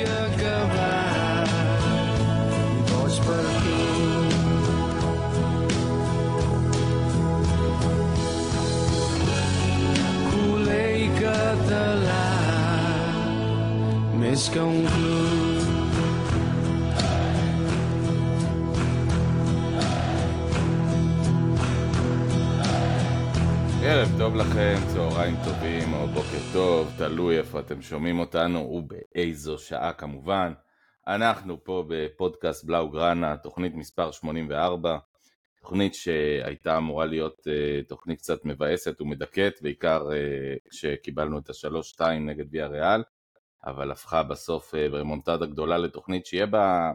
acabar. Vols per tu. Culer i català, més que un club. ערב טוב לכם, צהריים טובים או בוקר טוב, תלוי איפה אתם שומעים אותנו ובאיזו שעה כמובן. אנחנו פה בפודקאסט בלאו גראנה, תוכנית מספר 84, תוכנית שהייתה אמורה להיות uh, תוכנית קצת מבאסת ומדכאת, בעיקר uh, כשקיבלנו את השלוש-שתיים נגד ויה ריאל, אבל הפכה בסוף uh, ברמונטדה גדולה לתוכנית שיהיה בה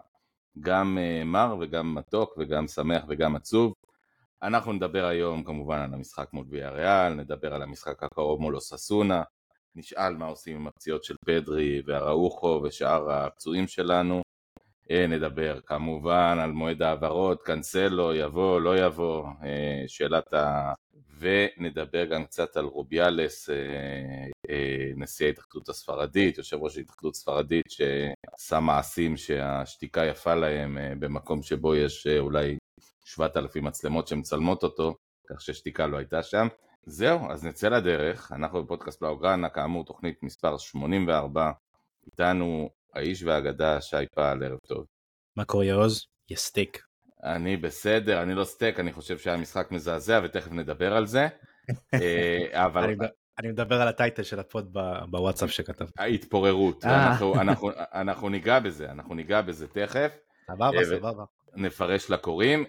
גם מר וגם מתוק וגם שמח וגם עצוב. אנחנו נדבר היום כמובן על המשחק מול ויה ריאל, נדבר על המשחק הקרוב מול אוססונה, נשאל מה עושים עם הפציעות של פדרי והראוכו ושאר הפצועים שלנו, אה, נדבר כמובן על מועד העברות, קאנסלו, יבוא, לא יבוא, אה, שאלת ה... ונדבר גם קצת על רוביאלס, אה, נשיא ההתאחדות הספרדית, יושב ראש ההתאחדות הספרדית שעשה מעשים שהשתיקה יפה להם במקום שבו יש אולי 7,000 מצלמות שמצלמות אותו, כך ששתיקה לא הייתה שם. זהו, אז נצא לדרך, אנחנו בפודקאסט בלאוגרנה, כאמור תוכנית מספר 84, איתנו האיש והאגדה שי פעל, ערב טוב. מה קורה יעוז? יא סטיק. אני בסדר, אני לא סטייק, אני חושב שהיה משחק מזעזע ותכף נדבר על זה. אה, אבל... אני, מדבר על ה title של ה pod בוואטסאפ שכתב. ההתפוררות, אנחנו, אנחנו, אנחנו ניגע בזה, אנחנו ניגע בזה תכף. סבבה, סבבה. נפרש לקוראים,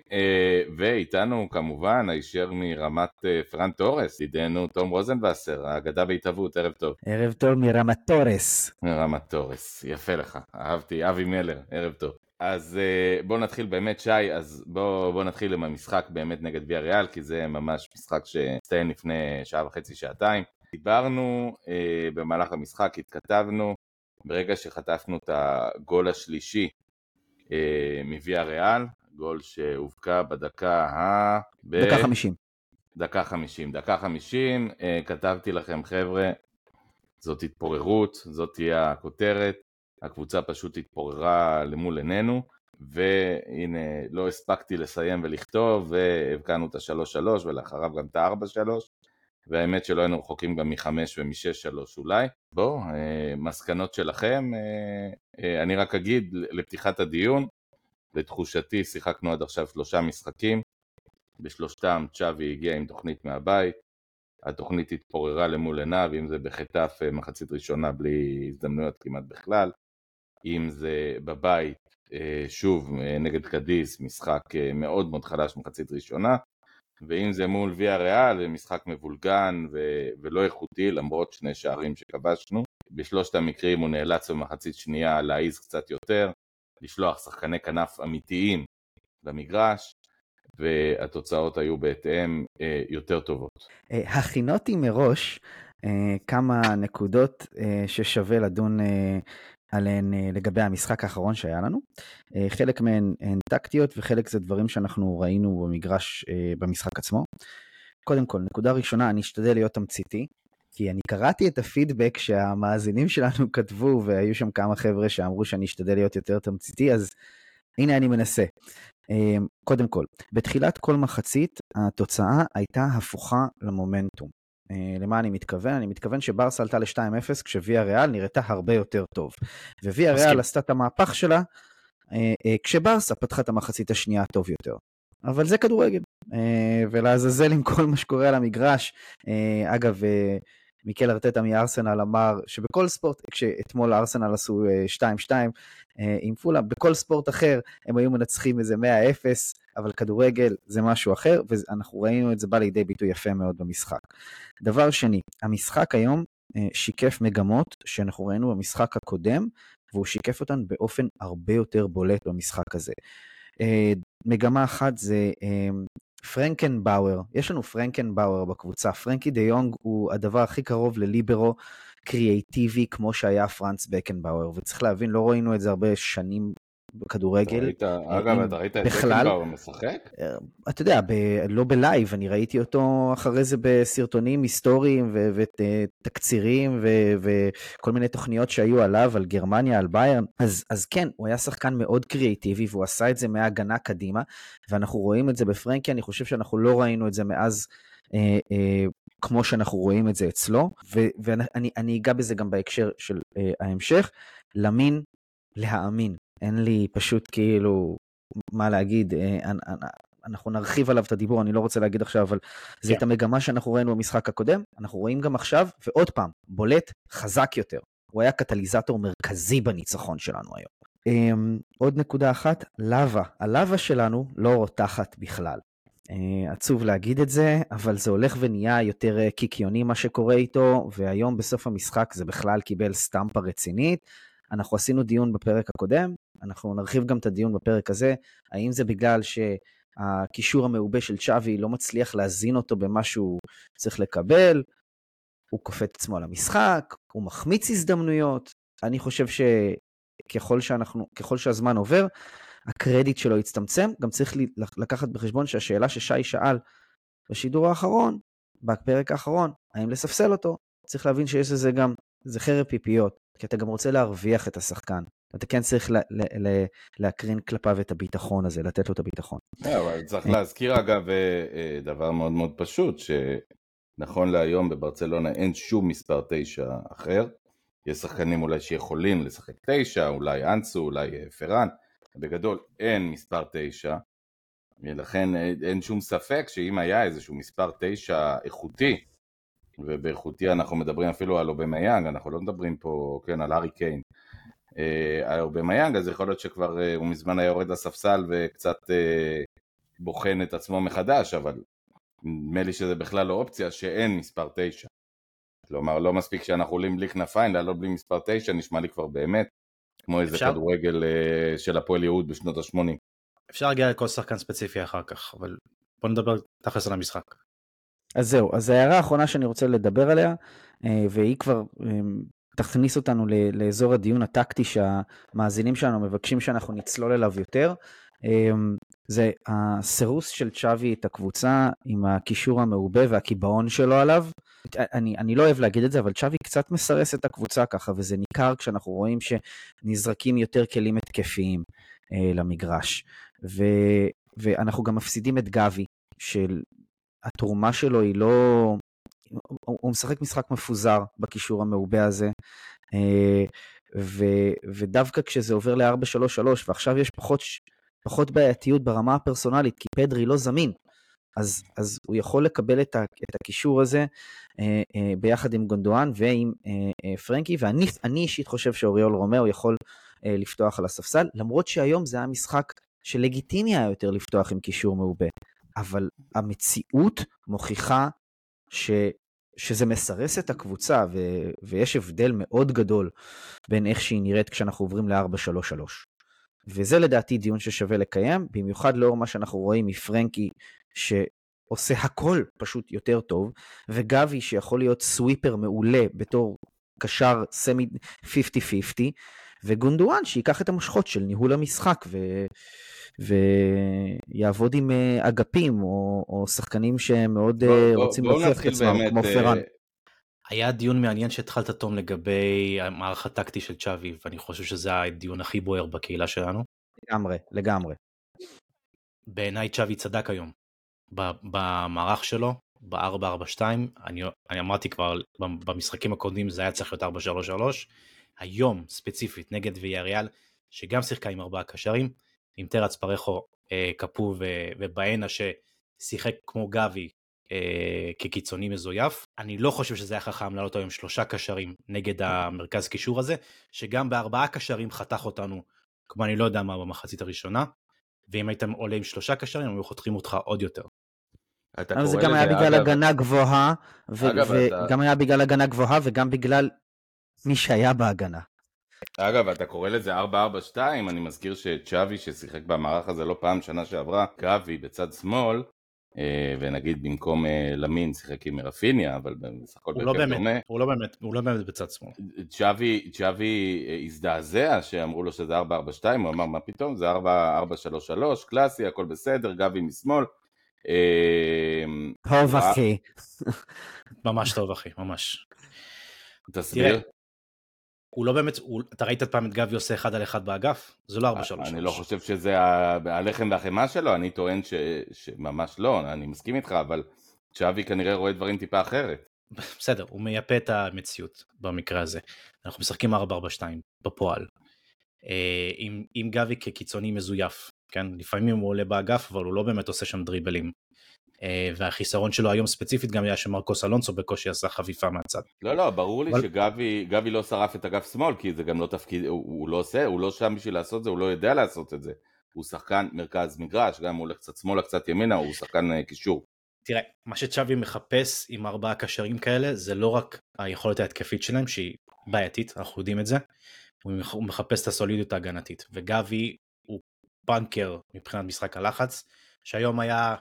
ואיתנו כמובן הישר מרמת פרן תורס, ידידנו תום רוזנבסר, האגדה בהתהוות, ערב טוב. ערב טוב מרמת תורס. מרמת תורס, יפה לך, אהבתי, אבי מלר, ערב טוב. אז בואו נתחיל באמת שי, אז בואו בוא נתחיל עם המשחק באמת נגד ויה ריאל, כי זה ממש משחק שהסתיים לפני שעה וחצי, שעתיים. דיברנו אה, במהלך המשחק, התכתבנו, ברגע שחטפנו את הגול השלישי מוויה ריאל, גול שהובקע בדקה ה... דקה חמישים. דקה חמישים. דקה חמישים, כתבתי לכם חבר'ה, זאת התפוררות, זאת תהיה הכותרת, הקבוצה פשוט התפוררה למול עינינו, והנה לא הספקתי לסיים ולכתוב, והבקענו את השלוש שלוש ולאחריו גם את הארבע שלוש, והאמת שלא היינו רחוקים גם מחמש ומשש שלוש אולי. בואו, מסקנות שלכם, אני רק אגיד לפתיחת הדיון, לתחושתי שיחקנו עד עכשיו שלושה משחקים, בשלושתם צ'אבי הגיע עם תוכנית מהבית, התוכנית התפוררה למול עיניו, אם זה בחטף מחצית ראשונה בלי הזדמנויות כמעט בכלל, אם זה בבית, שוב נגד קדיס, משחק מאוד מאוד חלש מחצית ראשונה, ואם זה מול ויה ריאל, משחק מבולגן ו- ולא איכותי למרות שני שערים שכבשנו. בשלושת המקרים הוא נאלץ במחצית שנייה להעיז קצת יותר, לשלוח שחקני כנף אמיתיים למגרש, והתוצאות היו בהתאם אה, יותר טובות. אה, הכינותי מראש אה, כמה נקודות אה, ששווה לדון אה, עליהן אה, לגבי המשחק האחרון שהיה לנו. אה, חלק מהן הן טקטיות וחלק זה דברים שאנחנו ראינו במגרש אה, במשחק עצמו. קודם כל, נקודה ראשונה, אני אשתדל להיות תמציתי, כי אני קראתי את הפידבק שהמאזינים שלנו כתבו, והיו שם כמה חבר'ה שאמרו שאני אשתדל להיות יותר תמציתי, אז הנה אני מנסה. קודם כל, בתחילת כל מחצית התוצאה הייתה הפוכה למומנטום. למה אני מתכוון? אני מתכוון שברסה עלתה ל-2-0 כשוויה ריאל נראתה הרבה יותר טוב. וויה ריאל עשתה את המהפך שלה כשברסה פתחה את המחצית השנייה טוב יותר. אבל זה כדורגל, ולעזאזל עם כל מה שקורה על המגרש. אגב, מיקל ארטטה מארסנל אמר שבכל ספורט, כשאתמול ארסנל עשו 2-2 עם פולה, בכל ספורט אחר הם היו מנצחים איזה 100-0, אבל כדורגל זה משהו אחר, ואנחנו ראינו את זה בא לידי ביטוי יפה מאוד במשחק. דבר שני, המשחק היום שיקף מגמות שאנחנו ראינו במשחק הקודם, והוא שיקף אותן באופן הרבה יותר בולט במשחק הזה. מגמה אחת זה פרנקנבאואר, יש לנו פרנקנבאואר בקבוצה, פרנקי דה יונג הוא הדבר הכי קרוב לליברו קריאייטיבי כמו שהיה פרנץ בקנבאואר, וצריך להבין, לא ראינו את זה הרבה שנים בכדורגל. ראית, אה, אגב, אתה ראית את. בקנבאואר משחק? אתה יודע, ב- לא ב live, אני ראיתי אותו אחרי זה בסרטונים היסטוריים ותקצירים וכל מיני תוכניות שהיו עליו, על גרמניה, על ביירן. אז, אז כן, הוא היה שחקן מאוד קריאיטיבי והוא עשה את זה מההגנה קדימה, ואנחנו רואים את זה בפרנקי, אני חושב שאנחנו לא ראינו את זה מאז אה, אה, כמו שאנחנו רואים את זה אצלו, ו- ואני אני אגע בזה גם בהקשר של אה, ההמשך, למין להאמין. אין לי פשוט כאילו מה להגיד, אה, אנ- אנ- אנחנו נרחיב עליו את הדיבור, אני לא רוצה להגיד עכשיו, אבל זה כן. את המגמה שאנחנו ראינו במשחק הקודם, אנחנו רואים גם עכשיו, ועוד פעם, בולט חזק יותר. הוא היה קטליזטור מרכזי בניצחון שלנו היום. אמ, עוד נקודה אחת, לאווה. הלאווה שלנו לא רותחת בכלל. אה, עצוב להגיד את זה, אבל זה הולך ונהיה יותר אה, קיקיוני מה שקורה איתו, והיום בסוף המשחק זה בכלל קיבל סטמפה רצינית. אנחנו עשינו דיון בפרק הקודם, אנחנו נרחיב גם את הדיון בפרק הזה, האם זה בגלל שהקישור המעובה של צ'אבי לא מצליח להזין אותו במה שהוא צריך לקבל, הוא כופת עצמו על המשחק, הוא מחמיץ הזדמנויות. אני חושב שככל שאנחנו, ככל שהזמן עובר, הקרדיט שלו יצטמצם. גם צריך לקחת בחשבון שהשאלה ששי שאל בשידור האחרון, בפרק האחרון, האם לספסל אותו, צריך להבין שיש לזה גם, זה חרב פיפיות, כי אתה גם רוצה להרוויח את השחקן. אתה כן צריך לה, לה, לה, להקרין כלפיו את הביטחון הזה, לתת לו את הביטחון. לא, אבל צריך להזכיר אגב אה, אה, דבר מאוד מאוד פשוט, שנכון להיום בברצלונה אין שום מספר תשע אחר. יש שחקנים אולי שיכולים לשחק תשע, אולי אנסו, אולי אה, פרן. בגדול אין מספר תשע, ולכן אין שום ספק שאם היה איזשהו מספר תשע איכותי, ובאיכותי אנחנו מדברים אפילו על אובמיאנג, אנחנו לא מדברים פה, כן, על הארי קיין. אה, על אובמיאנג, אז יכול להיות שכבר אה, הוא מזמן היה יורד לספסל וקצת אה, בוחן את עצמו מחדש, אבל נדמה לי שזה בכלל לא אופציה שאין מספר תשע. כלומר, לא מספיק שאנחנו עולים בלי כנפיים, לעלות בלי מספר תשע, נשמע לי כבר באמת כמו איזה אפשר? כדורגל של הפועל יהוד בשנות ה-80. אפשר להגיע לכל שחקן ספציפי אחר כך, אבל בוא נדבר תכלס על המשחק. אז זהו, אז ההערה האחרונה שאני רוצה לדבר עליה, אה, והיא כבר אה, תכניס אותנו לאזור הדיון הטקטי שהמאזינים שלנו מבקשים שאנחנו נצלול אליו יותר, אה, זה הסירוס של צ'אבי את הקבוצה עם הקישור המעובה והקיבעון שלו עליו. אני, אני לא אוהב להגיד את זה, אבל צ'אבי קצת מסרס את הקבוצה ככה, וזה ניכר כשאנחנו רואים שנזרקים יותר כלים התקפיים למגרש. ו, ואנחנו גם מפסידים את גבי, של התרומה שלו היא לא... הוא, משחק משחק מפוזר בקישור המעובה הזה, אה, ו, ודווקא כשזה עובר ל-4-3-3, ועכשיו יש פחות, פחות בעייתיות ברמה הפרסונלית, כי פדרי לא זמין, אז, אז הוא יכול לקבל את, ה, את הקישור הזה אה, אה, ביחד עם גונדואן ועם פרנקי, ואני אני אישית חושב שאוריול רומאו יכול לפתוח על הספסל, למרות שהיום זה היה משחק שלגיטימי היה יותר לפתוח עם קישור מעובה. אבל המציאות מוכיחה ש, שזה מסרס את הקבוצה, ו, ויש הבדל מאוד גדול בין איך שהיא נראית כשאנחנו עוברים ל-4-3-3. וזה לדעתי דיון ששווה לקיים, במיוחד לאור מה שאנחנו רואים מפרנקי, שעושה הכל פשוט יותר טוב, וגבי שיכול להיות סוויפר מעולה בתור קשר סמי 50-50, וגונדואן שייקח את המושכות של ניהול המשחק ו... ויעבוד עם אה, אגפים או, או שחקנים שמאוד בוא- אה, בוא- רוצים להוכיח את עצמם, באמת, כמו אה, פרן. היה דיון מעניין שהתחלת תום לגבי המערך הטקטי של צ'אבי, ואני חושב שזה הדיון הכי בוער בקהילה שלנו. לגמרי, לגמרי. בעיניי צ'אבי צדק היום במערך שלו, ב-442, אני, אני אמרתי כבר במשחקים הקודמים זה היה צריך להיות 433, היום ספציפית נגד ויאריאל, שגם שיחקה עם ארבעה קשרים, עם טרץ פרחו, אה, קפו ו- ובאנה ששיחק כמו גבי אה, כקיצוני מזויף. אני לא חושב שזה היה חכם לעלות היום שלושה קשרים נגד המרכז קישור הזה, שגם בארבעה קשרים חתך אותנו, כמו אני לא יודע מה במחצית הראשונה, ואם הייתם עולה עם שלושה קשרים הם היו חותכים אותך עוד יותר. אבל זה גם היה בגלל אגב, הגנה גבוהה, ו- אגב, אתה- וגם היה בגלל הגנה גבוהה וגם בגלל מי שהיה בהגנה. אגב, אתה קורא לזה 442, אני מזכיר שצ'אבי ששיחק במערך הזה לא פעם שנה שעברה, גבי בצד שמאל, אה, ונגיד במקום אה, למין שיחק עם רפיניה, אבל בסך הכל הוא לא באמת, דומה. הוא לא באמת, הוא לא באמת בצד שמאל. צ'אבי, צ'אבי אה, הזדעזע שאמרו לו שזה 4-4-2, הוא אמר מה פתאום, זה 4-4-3-3, קלאסי, הכל בסדר, גבי משמאל. טוב אחי. ממש טוב אחי, ממש. תסביר. הוא לא באמת, הוא, אתה ראית פעם את גבי עושה אחד על אחד באגף? זה לא 4 3 אני לא חושב שזה הלחם והחמאה שלו, אני טוען ש, שממש לא, אני מסכים איתך, אבל צ'אבי כנראה רואה דברים טיפה אחרת. בסדר, הוא מייפה את המציאות במקרה הזה. אנחנו משחקים 4-4-2 בפועל. אה, עם, עם גבי כקיצוני מזויף, כן? לפעמים הוא עולה באגף, אבל הוא לא באמת עושה שם דריבלים. אה, והחיסרון שלו היום ספציפית גם היה שמרקוס אלונסו בקושי עשה חביפה מהצד. לא, לא, ברור לי אבל- שגבי גבי לא שרף את אגף שמאל, כי זה גם לא תפקיד, הוא, הוא לא עושה, הוא לא שם בשביל לעשות זה, הוא לא יודע לעשות את זה. הוא שחקן מרכז מגרש, גם הוא הולך קצת שמאלה, קצת ימינה, הוא שחקן אה, קישור. תראה, מה שצ'אבי מחפש עם ארבעה קשרים כאלה, זה לא רק היכולת ההתקפית שלהם, שהיא בעייתית, אנחנו יודעים את זה, הוא מח- הוא מחפש את הסולידיות ההגנתית. וגבי הוא בנקר מבחינת משחק הלחץ, שהיום היה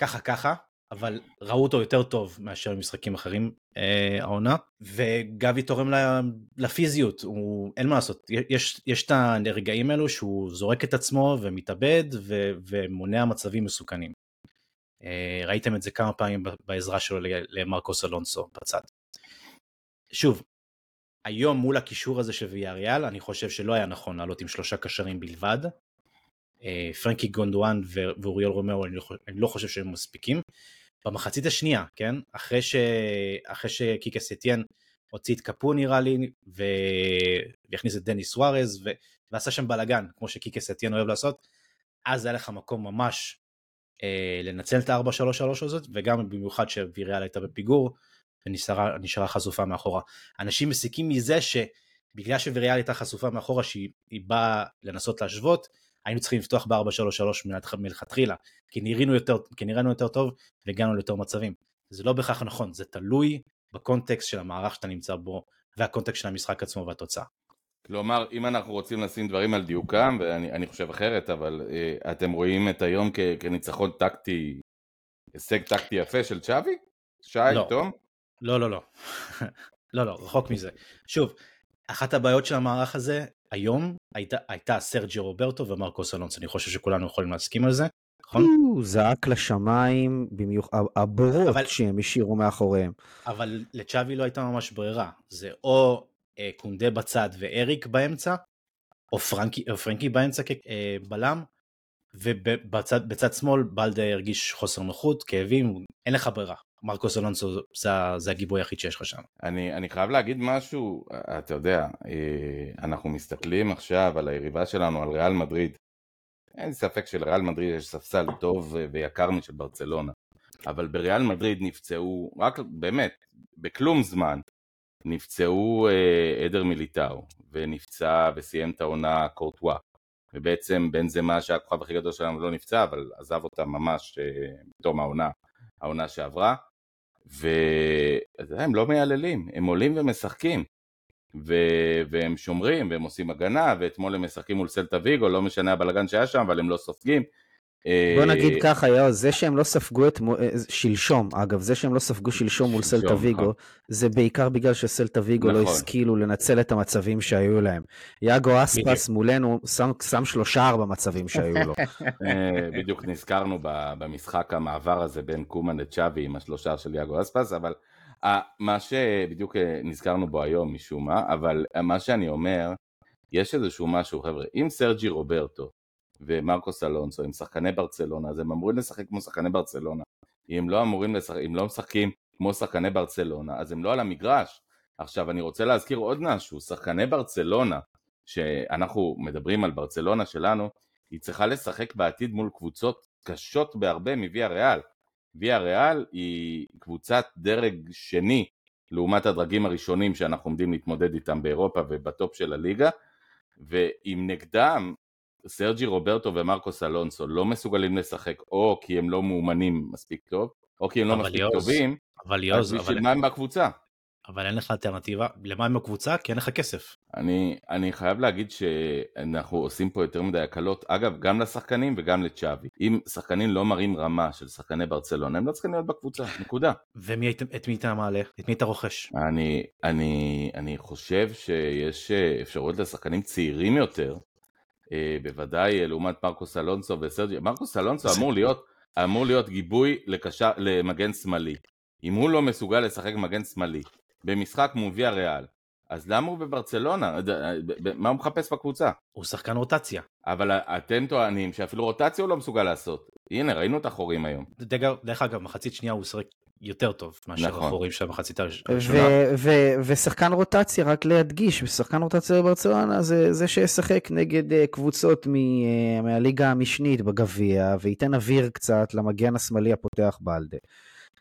ככה ככה, אבל ראו אותו יותר טוב מאשר במשחקים אחרים אה, העונה, וגבי תורם ל- לפיזיות, הוא, אין מה לעשות, יש, יש את הרגעים האלו שהוא זורק את עצמו ומתאבד ו, ומונע מצבים מסוכנים. אה, ראיתם את זה כמה פעמים בעזרה שלו למרקוס אלונסו בצד. שוב, היום מול הקישור הזה של ויאריאל, אני חושב שלא היה נכון לעלות עם שלושה קשרים בלבד. אה, פרנקי גונדואן ו- ואוריאל רומאו, לא אני לא חושב שהם מספיקים. במחצית השנייה, כן? אחרי, ש... אחרי שקיקה סטיאן הוציא את קפו נראה לי, ו... והכניס את דניס סוארז, ו... ועשה שם בלאגן, כמו שקיקה סטיאן אוהב לעשות, אז היה לך מקום ממש אה, לנצל את ה-4-3-3 הזאת, וגם במיוחד שוויריאל הייתה בפיגור, ונשארה נשארה חשופה מאחורה. אנשים מסיקים מזה שבגלל שוויריאל הייתה חשופה מאחורה, שהיא היא באה לנסות להשוות, היינו צריכים לפתוח ב-4-3-3 מלכ- מלכתחילה, כי נראינו יותר, כי נראינו יותר טוב והגענו ליותר מצבים. זה לא בהכרח נכון, זה תלוי בקונטקסט של המערך שאתה נמצא בו, והקונטקסט של המשחק עצמו והתוצאה. כלומר, אם אנחנו רוצים לשים דברים על דיוקם, ואני אני חושב אחרת, אבל אה, אתם רואים את היום כ, כניצחון טקטי, הישג טקטי יפה של צ'אבי? שי, לא. תום? לא, לא, לא. לא, לא, רחוק מזה. שוב, אחת הבעיות של המערך הזה היום הייתה, הייתה סרג'י רוברטו ומרקוס אלונס, אני חושב שכולנו יכולים להסכים על זה, נכון? הוא זעק לשמיים, במיוחד הבורות אבל- שהם השאירו מאחוריהם. אבל לצ'אבי לא הייתה ממש ברירה, זה או אה, קונדה בצד ואריק באמצע, או פרנקי, או פרנקי באמצע כבלם, ובצד בצד שמאל בלדה הרגיש חוסר נוחות, כאבים, אין לך ברירה. מרקוס אלונסו זה, זה הגיבוי היחיד שיש לך שם. אני, אני חייב להגיד משהו, אתה יודע, אה, אנחנו מסתכלים עכשיו על היריבה שלנו, על ריאל מדריד. אין ספק שלריאל מדריד יש ספסל טוב ו- ויקר משל ברצלונה. אבל בריאל מדריד נפצעו, רק באמת, בכלום זמן, נפצעו אה, עדר מיליטאו, ונפצע וסיים את העונה קורטואה. ובעצם בנזמה שהכוכב הכי גדול שלנו לא נפצע, אבל עזב אותה ממש אה, בתום העונה, העונה שעברה. והם לא מייללים, הם עולים ומשחקים. ו... והם שומרים והם עושים הגנה ואתמול הם משחקים מול סלטה ויגו לא משנה הבלגן שהיה שם אבל הם לא סופגים. בוא אה, נגיד ככה, יאו, זה שהם לא ספגו את מו- אה, שלשום, אגב, זה שהם לא ספגו שלשום מול סלטה ויגו, נכון. זה בעיקר בגלל שסלטה ויגו לא נכון. השכילו לנצל את המצבים שהיו להם. יאגו אספס מולנו שם- שם שלושה ארבע מצבים שהיו לו. אה, בדיוק נזכרנו במשחק המעבר הזה בין קומן לצ'אבי עם השלושה של יאגו אספס אבל מה שבדיוק נזכרנו בו היום משום מה אבל מה שאני אומר יש איזשהו משהו חבר'ה אם סרג'י רוברטו ומרקוס אלונסו הם שחקני ברצלונה אז הם אמורים לשחק כמו שחקני ברצלונה. אם לא אמורים לשחק אם לא משחקים כמו שחקני ברצלונה אז הם לא על המגרש. עכשיו אני רוצה להזכיר עוד משהו. שחקני ברצלונה שאנחנו מדברים על ברצלונה שלנו היא צריכה לשחק בעתיד מול קבוצות קשות בהרבה מוויה ריאל. ויה ריאל היא קבוצת דרג שני לעומת הדרגים הראשונים שאנחנו עומדים להתמודד איתם באירופה וב top של הליגה. ואם נגדם סרג'י רוברטו ומרקוס אלונסו לא מסוגלים לשחק או כי הם לא מאומנים מספיק טוב או כי הם לא מספיק יוז, טובים אבל אז יוז, בשביל אבל, מה הם בקבוצה? אבל אין לך אלטרנטיבה. למה עם הקבוצה? כי אין לך כסף. אני, אני חייב להגיד שאנחנו עושים פה יותר מדי הקלות, אגב, גם לשחקנים וגם לצ'אבי. אם שחקנים לא מראים רמה של שחקני ברצלונה, הם לא צריכים להיות בקבוצה, נקודה. ואת מי אתה מעלה? את מי אתה רוכש? אני, אני, אני חושב שיש אפשרות לשחקנים צעירים יותר, בוודאי אה, לעומת מרקוס אלונסו וסרג'י. מרקוס אלונסו אמור להיות, אמור להיות גיבוי לקשר, למגן שמאלי. אם הוא לא מסוגל לשחק מגן שמאלי במשחק מול ויה ריאל, אז למה הוא בברצלונה? מה הוא מחפש בקבוצה? הוא שחקן רוטציה. אבל אתם טוענים שאפילו רוטציה הוא לא מסוגל לעשות. הנה, ראינו את החורים היום. דרך אגב, מחצית שנייה הוא שיחק יותר טוב מאשר נכון. החורים של המחצית הראשונה. ושחקן רוטציה, רק להדגיש, שחקן רוטציה בברצלונה זה זה שישחק נגד אה, קבוצות מ, אה, מהליגה המשנית בגביע, וייתן אוויר קצת למגן השמאלי הפותח בלדה.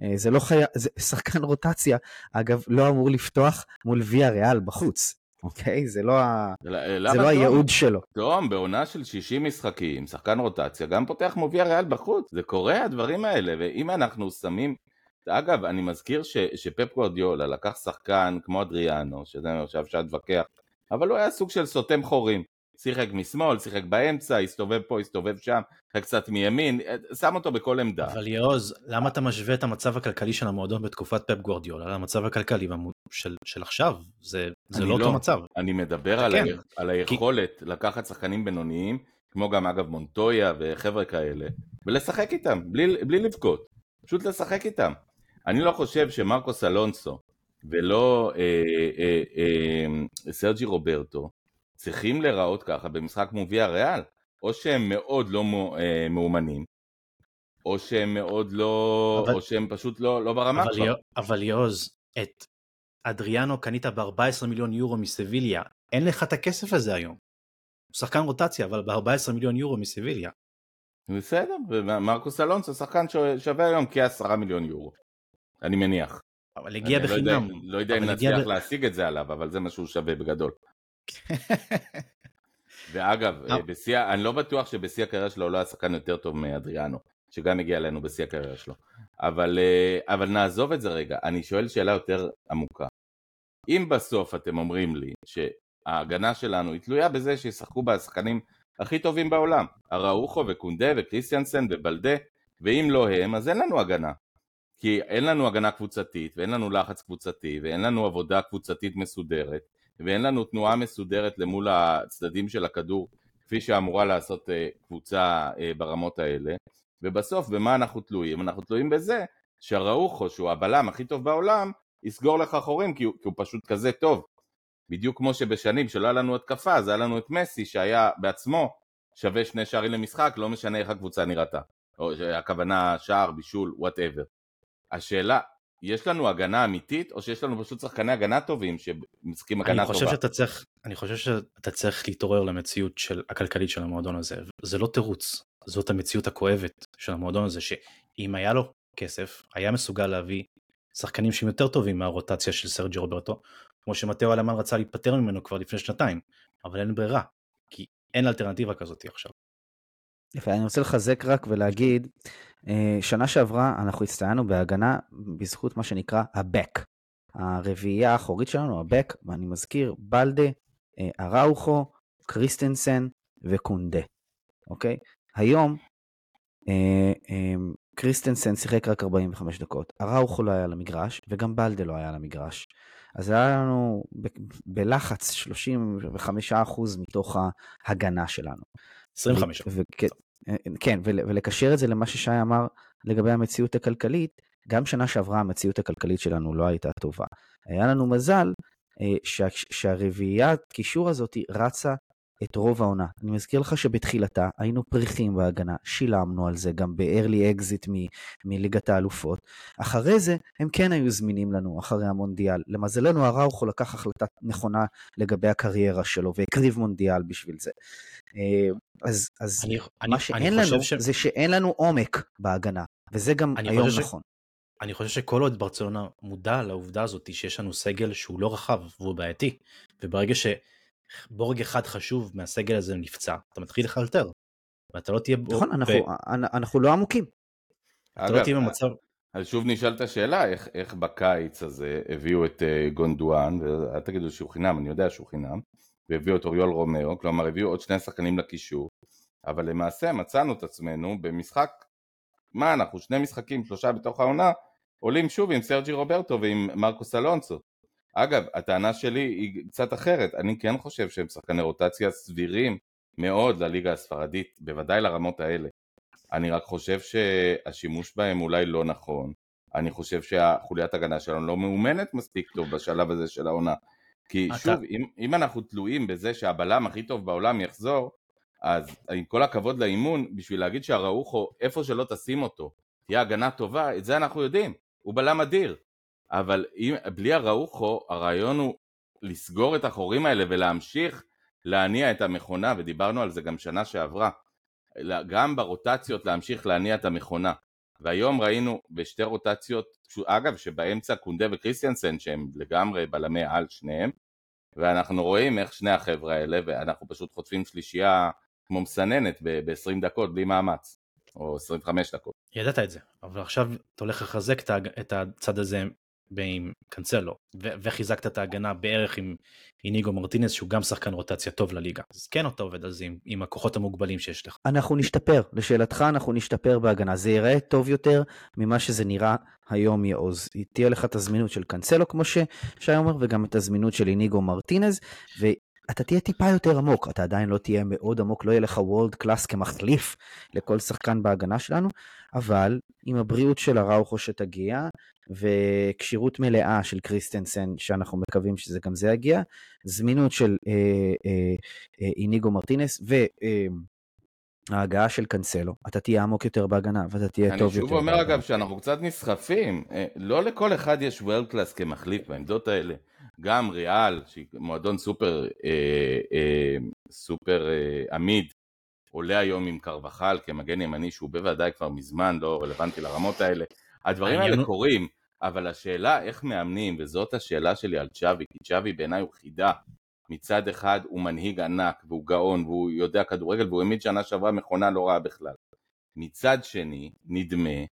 אה, זה לא חייב, זה שחקן רוטציה, אגב, לא אמור לפתוח מול ויה ריאל בחוץ. אוקיי? זה לא, ה... זה לא הייעוד שלו. תום, בעונה של 60 משחקים, שחקן רוטציה, גם פותח מוביע ריאל בחוץ. זה קורה הדברים האלה, ואם אנחנו שמים... אגב, אני מזכיר ש, שפפ גורדיולה לקח שחקן כמו אדריאנו, שזה עכשיו אפשר להתווכח, אבל הוא היה סוג של סותם חורים. שיחק משמאל, שיחק באמצע, הסתובב פה, הסתובב שם, שיחק קצת מימין, שם אותו בכל עמדה. אבל יעוז, למה אתה משווה את המצב הכלכלי של המועדון בתקופת פפ גורדיולה למצב הכלכלי של, של עכשיו? זה, זה לא, לא אותו מצב. אני מדבר על, כן. ה, על היכולת כי... לקחת שחקנים בינוניים, כמו גם אגב מונטויה וחבר'ה כאלה, ולשחק איתם, בלי, בלי לבכות, פשוט לשחק איתם. אני לא חושב שמרקוס אלונסו ולא אה, אה, אה, סרג'י רוברטו צריכים להיראות ככה במשחק מובי הריאל, או שהם מאוד לא אה, מאומנים, או שהם מאוד לא, אבל, או שהם פשוט לא, לא ברמה אבל כבר. אבל יעוז, את אדריאנו קנית ב-14 מיליון יורו מסביליה, אין לך את הכסף הזה היום. הוא שחקן רוטציה, אבל ב-14 מיליון יורו מסביליה. בסדר, ומרקוס אלונסו שחקן שווה היום כ-10 מיליון יורו, אני מניח. אבל הגיע בחינם. לא יודע, לא יודע אם נצליח ב... להשיג את זה עליו, אבל זה מה שהוא שווה בגדול. ואגב, אה. בשיא, אני לא בטוח שבשיא הקריירה שלו לא היה שחקן יותר טוב מאדריאנו, שגם הגיע אלינו בשיא הקריירה שלו. אבל, אה, אבל נעזוב את זה רגע, אני שואל שאלה יותר עמוקה. אם בסוף אתם אומרים לי שההגנה שלנו היא תלויה בזה שישחקו בה השחקנים הכי טובים בעולם, אראוחו וקונדה וקריסטיאנסן ובלדה, ואם לא הם, אז אין לנו הגנה. כי אין לנו הגנה קבוצתית, ואין לנו לחץ קבוצתי, ואין לנו עבודה קבוצתית מסודרת, ואין לנו תנועה מסודרת למול הצדדים של הכדור כפי שאמורה לעשות אה, קבוצה אה, ברמות האלה. ובסוף במה אנחנו תלויים? אנחנו תלויים בזה שהראוכו שהוא הבלם הכי טוב בעולם יסגור לך חורים כי הוא, כי הוא פשוט כזה טוב. בדיוק כמו שבשנים שלא היה לנו התקפה אז היה לנו את מסי שהיה בעצמו שווה שני שערים למשחק לא משנה איך הקבוצה נראתה. או הכוונה שער, בישול, וואטאבר השאלה יש לנו הגנה אמיתית, או שיש לנו פשוט שחקני הגנה טובים שמשחקים הגנה אני טובה? שאתה צריך, אני חושב שאתה צריך להתעורר למציאות של, הכלכלית של המועדון הזה. זה לא תירוץ, זאת המציאות הכואבת של המועדון הזה, שאם היה לו כסף, היה מסוגל להביא שחקנים שהם יותר טובים מהרוטציה של סרג'י רוברטו, כמו שמטאו אלמן רצה להיפטר ממנו כבר לפני שנתיים, אבל אין ברירה, כי אין אלטרנטיבה כזאת עכשיו. יפה, אני רוצה לחזק רק ולהגיד, אה, שנה שעברה אנחנו הצטיינו בהגנה בזכות מה שנקרא ה-back. הרביעייה האחורית שלנו, ה-back, ואני מזכיר, בלדה, אה, אראוכו, קריסטנסן וקונדה, אוקיי? היום אה, קריסטנסן שיחק רק 45 דקות, אראוכו לא היה למגרש, וגם בלדה לא היה למגרש. אז היה לנו בלחץ 35% מתוך ההגנה שלנו. 25. כן, ולקשר את זה למה ששי אמר לגבי המציאות הכלכלית, גם שנה שעברה המציאות הכלכלית שלנו לא הייתה טובה. היה לנו מזל אה, שהרביעיית קישור הזאת רצה את רוב העונה. אני מזכיר לך שבתחילתה היינו פריחים בהגנה, שילמנו על זה גם ב-early exit מ- מליגת האלופות. אחרי זה הם כן היו זמינים לנו אחרי המונדיאל. למזלנו הראוכו לקח החלטה נכונה לגבי הקריירה שלו והקריב מונדיאל בשביל זה. אה, אז, אז אני, מה אני, שאין אני לנו ש... זה שאין לנו עומק בהגנה, וזה גם היום ש... נכון. אני חושב שכל עוד ברצלונה מודע לעובדה הזאת שיש לנו סגל שהוא לא רחב והוא בעייתי, וברגע ש... בורג אחד חשוב מהסגל הזה נפצע, אתה מתחיל לחלטר. ואתה לא תהיה... נכון, אנחנו, ו... אנחנו לא עמוקים. אתה לא תהיה במצב... אז שוב נשאלת השאלה, איך, איך בקיץ הזה הביאו את uh, גונדואן, ואל תגידו שהוא חינם, אני יודע שהוא חינם, והביאו את אוריול רומאו, כלומר הביאו עוד שני שחקנים לקישור, אבל למעשה מצאנו את עצמנו במשחק, מה אנחנו, שני משחקים, שלושה בתוך העונה, עולים שוב עם סרג'י רוברטו ועם מרקוס אלונסו. אגב, הטענה שלי היא קצת אחרת, אני כן חושב שהם שחקני רוטציה סבירים מאוד לליגה הספרדית, בוודאי לרמות האלה. אני רק חושב שהשימוש בהם אולי לא נכון. אני חושב שהחוליית הגנה שלנו לא מאומנת מספיק טוב בשלב הזה של העונה. כי אתה... שוב, אם, אם אנחנו תלויים בזה שהבלם הכי טוב בעולם יחזור, אז עם כל הכבוד לאימון, בשביל להגיד שהראוכו, איפה שלא תשים אותו, תהיה הגנה טובה, את זה אנחנו יודעים. הוא בלם אדיר. אבל אם, בלי הראוכו, הרעיון הוא לסגור את החורים האלה ולהמשיך להניע את המכונה, ודיברנו על זה גם שנה שעברה. גם ברוטציות להמשיך להניע את המכונה. והיום ראינו בשתי רוטציות, אגב שבאמצע קונדה וקריסטיאנסן שהם לגמרי בלמי על שניהם, ואנחנו רואים איך שני החבר'ה האלה, ואנחנו פשוט חוטפים שלישייה כמו מסננת ב-20 דקות בלי מאמץ, או 25 דקות. ידעת את זה, אבל עכשיו אתה הולך לחזק את הצד הזה עם קאנסלו, וחיזקת את ההגנה בערך עם איניגו מרטינס שהוא גם שחקן רוטציה טוב לליגה. אז כן אתה עובד על זה עם, עם הכוחות המוגבלים שיש לך. אנחנו נשתפר, לשאלתך אנחנו נשתפר בהגנה, זה ייראה טוב יותר ממה שזה נראה היום יעוז. תהיה לך את הזמינות של קאנסלו כמו ששי אומר, וגם את הזמינות של איניגו מרטינז, אתה תהיה טיפה יותר עמוק, אתה עדיין לא תהיה מאוד עמוק, לא יהיה לך world class כמחליף לכל שחקן בהגנה שלנו, אבל עם הבריאות של אראוכו שתגיע, וכשירות מלאה של קריסטנסן, שאנחנו מקווים שזה גם זה יגיע, זמינות של אה, אה, אה, איניגו מרטינס, ו... אה, ההגעה של קנסלו, אתה תהיה עמוק יותר בהגנה ואתה תהיה טוב יותר. אני שוב אומר אגב שאנחנו קצת נסחפים, אה, לא לכל אחד יש world class כמחליף בעמדות האלה. גם ריאל, שהיא מועדון סופר, אה, אה, סופר אה, עמיד, עולה היום עם קרבחל כמגן ימני שהוא בוודאי כבר מזמן לא רלוונטי לרמות האלה. הדברים האלה קורים, אבל השאלה איך מאמנים, וזאת השאלה שלי על צ'אבי, כי צ'אבי בעיניי הוא חידה. מצד אחד הוא מנהיג ענק והוא גאון והוא יודע כדורגל והוא העמיד שנה שעברה מכונה לא רעה בכלל. מצד שני, נדמה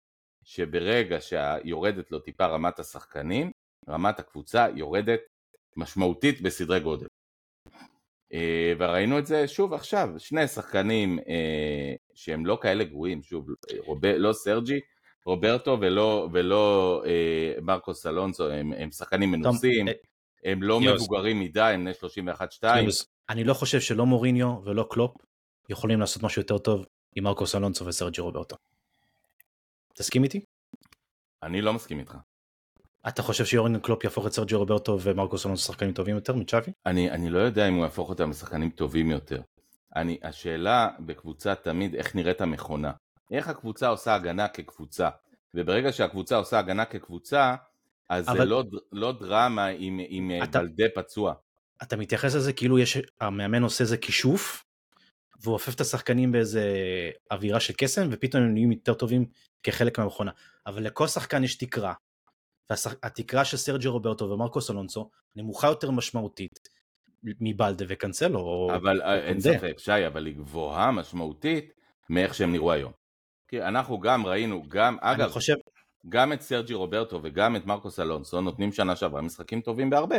שברגע שיורדת לו טיפה רמת השחקנים, רמת הקבוצה יורדת משמעותית בסדרי גודל. אה, וראינו את זה שוב עכשיו, שני שחקנים אה, שהם לא כאלה גרועים, שוב, רוב, לא סרג'י, רוברטו ולא, ולא אה, מרקוס אלונסו, הם, הם שחקנים מנוסים, הם לא יוס. מבוגרים מדי, הם בני 31-2. אני לא חושב שלא מוריניו ולא קלופ יכולים לעשות משהו יותר טוב עם מרקוס אלונסו וסרג'י רוברטו. תסכים איתי? אני לא מסכים איתך. אתה חושב שיורן קלופ יהפוך את סרג'י רוברטו ומרקוס אלונסו שחקנים טובים יותר מצ'אבי? אני, אני לא יודע אם הוא יהפוך אותם לשחקנים טובים יותר. אני, השאלה בקבוצה תמיד איך נראית המכונה. איך הקבוצה עושה הגנה כקבוצה. וברגע שהקבוצה עושה הגנה כקבוצה, אז אבל... זה לא, לא דרמה עם, עם אתה... בלדה פצוע. אתה מתייחס לזה כאילו יש, המאמן עושה איזה כישוף, והוא עופף את השחקנים באיזה אווירה של קסם, ופתאום הם נהיים יותר טובים כחלק מהמכונה. אבל לכל שחקן יש תקרה, והתקרה של סרג'י רוברטו ומרקוס אלונסו נמוכה יותר משמעותית מבלדה וקנסלו. אבל או אין ספק, שי, אבל היא גבוהה משמעותית מאיך שהם נראו היום. כי אנחנו גם ראינו, גם, אגב, חושב... גם את סרג'י רוברטו וגם את מרקוס אלונסו נותנים שנה שעברה משחקים טובים בהרבה.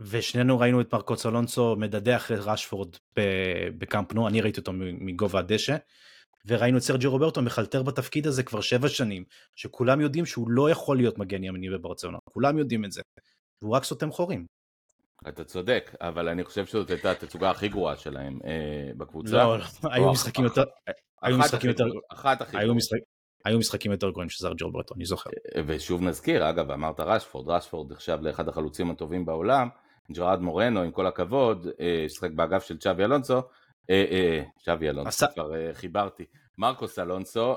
ושנינו ראינו את מרקוס אלונסו מדדה אחרי רשפורד בקמפנו, אני ראיתי אותו מגובה הדשא, וראינו את סרג'י רוברטו מחלטר בתפקיד הזה כבר שבע שנים, שכולם יודעים שהוא לא יכול להיות מגן ימני בברצלונה, כולם יודעים את זה, והוא רק סותם חורים. אתה צודק, אבל אני חושב שזאת הייתה התצוגה הכי גרועה שלהם אה, בקבוצה. לא, לא, היו משחקים יותר... היו משחקים יותר... אחת הכי גרועה. היו משחקים יותר גרועים של סרג'י רוברטו, אני זוכר. אה, ושוב נזכיר, אגב, אמרת רשפורד, רשפורד נחשב לאחד החלוצים הטובים בעולם, ג'רארד מורנו, עם כל הכבוד, אה, שחק באגף של צ'אבי אלונסו, אה, אה, צ'אבי אלונסו, כבר חיברתי. מרקוס אלונסו,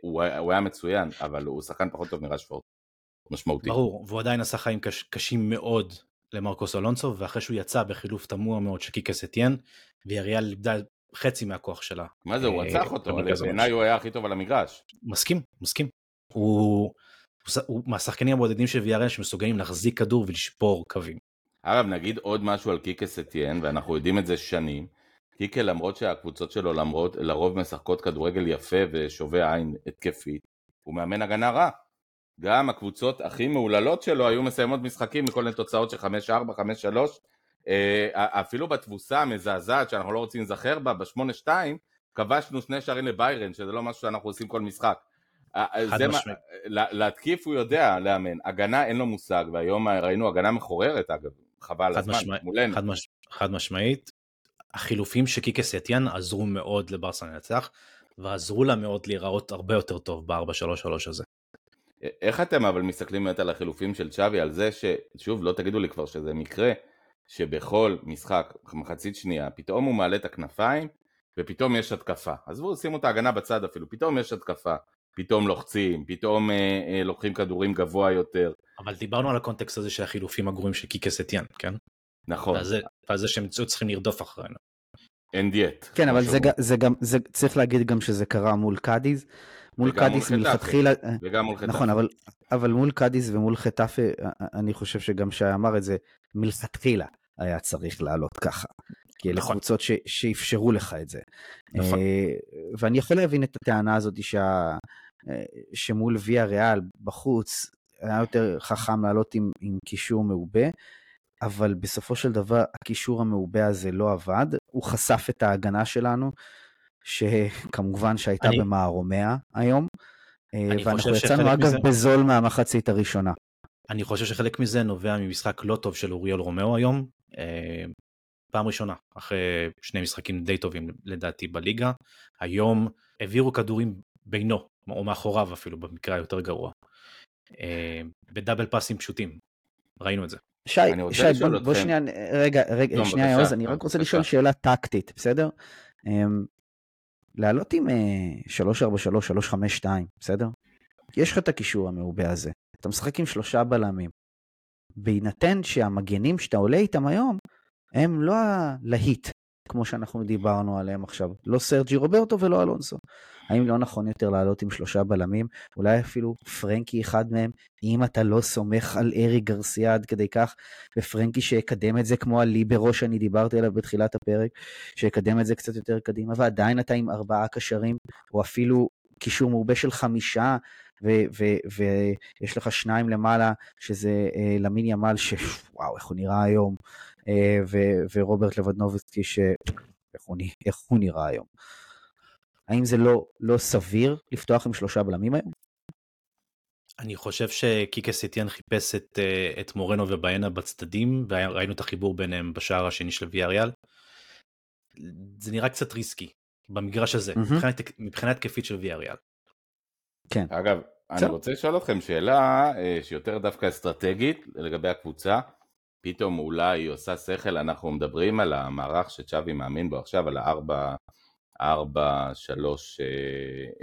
הוא היה מצוין, אבל הוא שחקן פחות טוב מרשפורד. משמעותי. ברור, והוא עדיין עשה חיים קש, קשים מאוד למרקוס אלונסו, ואחרי שהוא יצא בחילוף תמוה מאוד של קיקה סטיאן, ויריאל איבדה חצי מהכוח שלה. מה זה, הוא רצח אותו, בעיניי הוא היה הכי טוב על המגרש. מסכים, מסכים. הוא, הוא, הוא מהשחקנים הבודדים של ויארל שמסוגלים להחזיק כדור ולשבור קווים. אגב, נגיד עוד משהו על קיקס אתיין, ואנחנו יודעים את זה שנים. קיקה למרות שהקבוצות שלו למרות, לרוב משחקות כדורגל יפה ושווה עין התקפית, הוא מאמן הגנה רע. גם הקבוצות הכי מהוללות שלו היו מסיימות משחקים מכל מיני תוצאות של 5-4, 5-3. אה, אפילו בתבוסה המזעזעת שאנחנו לא רוצים להיזכר בה, ב-8-2, כבשנו שני שערים לביירן, שזה לא משהו שאנחנו עושים כל משחק. חד זה מה- להתקיף הוא יודע לאמן, הגנה אין לו מושג, והיום ראינו הגנה מחוררת אגב, חבל הזמן, משמעית. מולנו. חד, מש... חד משמעית. החילופים של קיקה סטיאן עזרו מאוד לברסה לנצח, ועזרו לה מאוד להיראות הרבה יותר טוב ב-4-3-3 הזה. איך אתם אבל מסתכלים באמת על החילופים של צ'אבי, על זה ששוב, לא תגידו לי כבר שזה מקרה, שבכל משחק, מחצית שנייה, פתאום הוא מעלה את הכנפיים, ופתאום יש התקפה. עזבו, שימו את ההגנה בצד אפילו, פתאום יש התקפה. פתאום לוחצים, פתאום אה, אה, לוקחים כדורים גבוה יותר. אבל דיברנו על ה context הזה של החילופים הגרועים של קיקה סטיאן, כן? נכון, ועל זה, ועל זה שהם צריכים לרדוף אחרינו. and yet. כן, אבל זה, זה גם, זה, צריך להגיד גם שזה קרה מול קאדיז. מול קאדיס. מלכתחילה, וגם מול חטאפה. נכון, אבל, אבל מול קאדיס ומול חטאפה, אני חושב שגם שי אמר את זה, מלכתחילה היה צריך לעלות ככה. כי אלה נכון. קבוצות ש, שאפשרו לך את זה. נכון. אה, ואני יכול להבין את הטענה הזאת שה, אה, שמול ויה ריאל בחוץ, היה יותר חכם לעלות עם, עם קישור מעובה, אבל בסופו של דבר הקישור המעובה הזה לא עבד, הוא חשף את ההגנה שלנו, שכמובן שהייתה אני- במערומיה היום, אה, ואנחנו יצאנו אגב מזה- בזול מהמחצית הראשונה. אני חושב שחלק מזה נובע ממשחק לא טוב של אוריול רומאו היום. אה, פעם ראשונה, אחרי שני משחקים די טובים לדעתי בליגה. היום העבירו כדורים בינו, או מאחוריו אפילו, במקרה היותר גרוע. אה, ב double passים פשוטים, ראינו את זה. שי, שי, בוא, בוא. שנייה, רגע, רגע, טוב, שנייה, יעוז, אני רק רוצה בבקשה. לשאול שאלה טקטית, בסדר? אמ, לעלות עם אה, 3-4-3, 3-5-2, בסדר? יש לך את הקישור המעובה הזה, אתה משחק עם שלושה בלמים. בהינתן שהמגנים שאתה עולה איתם היום, הם לא הלהיט, כמו שאנחנו דיברנו עליהם עכשיו. לא סרג'י רוברטו ולא אלונסו. האם לא נכון יותר לעלות עם שלושה בלמים? אולי אפילו פרנקי אחד מהם, אם אתה לא סומך על ארי גרסיה עד כדי כך, ופרנקי שיקדם את זה כמו הליברו שאני דיברתי עליו בתחילת הפרק, שיקדם את זה קצת יותר קדימה, ועדיין אתה עם ארבעה קשרים, או אפילו קישור מעובה של חמישה, ויש לך שניים למעלה, שזה אה, למין ימל, שוואו, איך הוא נראה היום, ו- ורוברט לבדנובסקי, ש... איך הוא, איך הוא נראה היום. האם זה לא, לא סביר לפתוח עם שלושה בלמים היום? אני חושב שקיקה סטיאן חיפש את, אה, את מורנו וביינה בצדדים, וראינו את החיבור ביניהם בשער השני של ויה ריאל. זה נראה קצת ריסקי במגרש הזה. מבחינת, מבחינה התקפית של ויה ריאל. אגב, אני. רוצה לשאול אתכם שאלה אה, שיותר דווקא אסטרטגית לגבי הקבוצה. פתאום אולי עושה שכל, אנחנו מדברים על המערך שצ'אבי מאמין בו עכשיו, על הארבע, ארבע, שלוש, אה,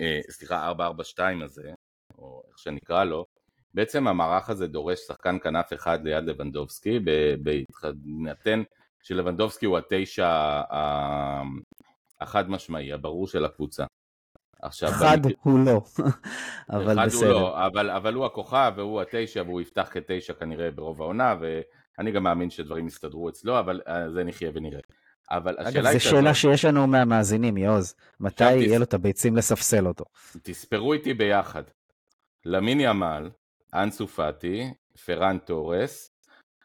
אה, סליחה, ארבע, ארבע, שתיים הזה, או איך שנקרא לו. בעצם המערך הזה דורש שחקן כנף אחד ליד לבנדובסקי, ב- בהינתן שלבנדובסקי הוא התשע החד משמעי, הברור של הקבוצה. עכשיו, אחד במקרה- הוא לא, אבל אחד בסדר. הוא לא, אבל, אבל הוא הכוכב והוא התשע והוא יפתח כתשע כנראה ברוב העונה ואני גם מאמין שדברים יסתדרו אצלו, אבל אה, זה נחיה ונראה. אבל אגב, השאלה היא זו שאלה כזאת, שיש לנו מהמאזינים, יעוז. מתי יהיה תס- לו את הביצים לספסל אותו? תספרו איתי ביחד. למין ימל, אנסו פאטי, פרן תורס,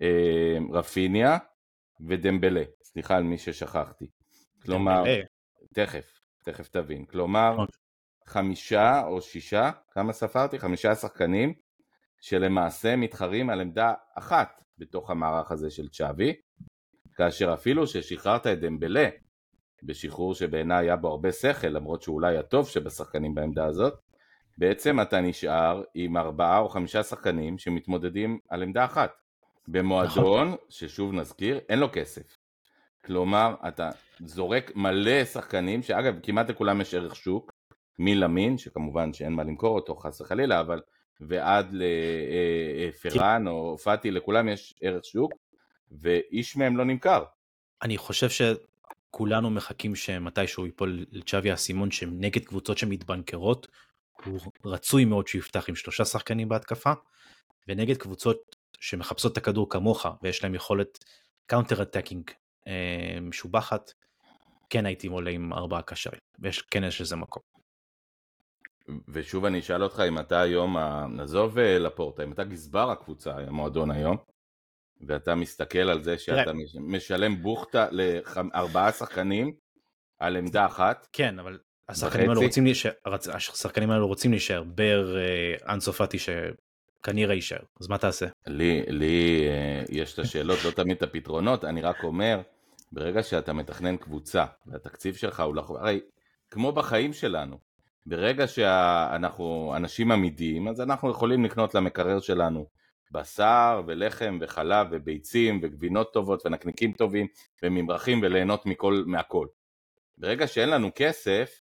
אה, רפיניה ודמבלה. סליחה על מי ששכחתי. כלומר, דמבלה, תכף, תכף תבין. כלומר, אוקיי. חמישה או שישה, כמה ספרתי? חמישה שחקנים שלמעשה מתחרים על עמדה אחת בתוך המערך הזה של צ'אבי, כאשר אפילו ששחררת את דמבלה בשחרור שבעיניי היה בו הרבה שכל, למרות שהוא אולי הטוב שבשחקנים בעמדה הזאת, בעצם אתה נשאר עם ארבעה או חמישה שחקנים שמתמודדים על עמדה אחת. במועדון, ששוב נזכיר, אין לו כסף. כלומר, אתה זורק מלא שחקנים, שאגב, כמעט לכולם יש ערך שוק, מלמין, שכמובן שאין מה למכור אותו חס וחלילה, אבל ועד לפרן או פאטי, לכולם יש ערך שוק, ואיש מהם לא נמכר. אני חושב שכולנו מחכים שמתישהו ייפול לצ'אבי האסימון שנגד קבוצות שמתבנקרות, הוא רצוי מאוד שהוא יפתח עם שלושה שחקנים בהתקפה, ונגד קבוצות שמחפשות את הכדור כמוך ויש להם יכולת counter attacking משובחת, כן הייתי עולה עם ארבעה קשרים, ויש, כן יש לזה מקום. ושוב אני אשאל אותך אם אתה היום, ה- נעזוב אה, לפורטה, אם אתה גזבר הקבוצה, המועדון היום, ואתה מסתכל על זה שאתה. מש- משלם בוכטה לארבעה שחקנים על עמדה אחת, כן, אבל השחקנים האלו? רוצים להישאר, השחקנים האלו רוצים להישאר, בר אה, אנסופטי שכנראה יישאר, אז מה תעשה? לי, לי אה, יש את השאלות, לא תמיד את הפתרונות, אני רק אומר, ברגע שאתה מתכנן קבוצה, והתקציב שלך הוא לא... הרי כמו בחיים שלנו, ברגע שאנחנו אנשים עמידים, אז אנחנו יכולים לקנות למקרר שלנו בשר ולחם וחלב וביצים וגבינות טובות ונקניקים טובים וממרחים וליהנות מכל, מהכל. ברגע שאין לנו כסף,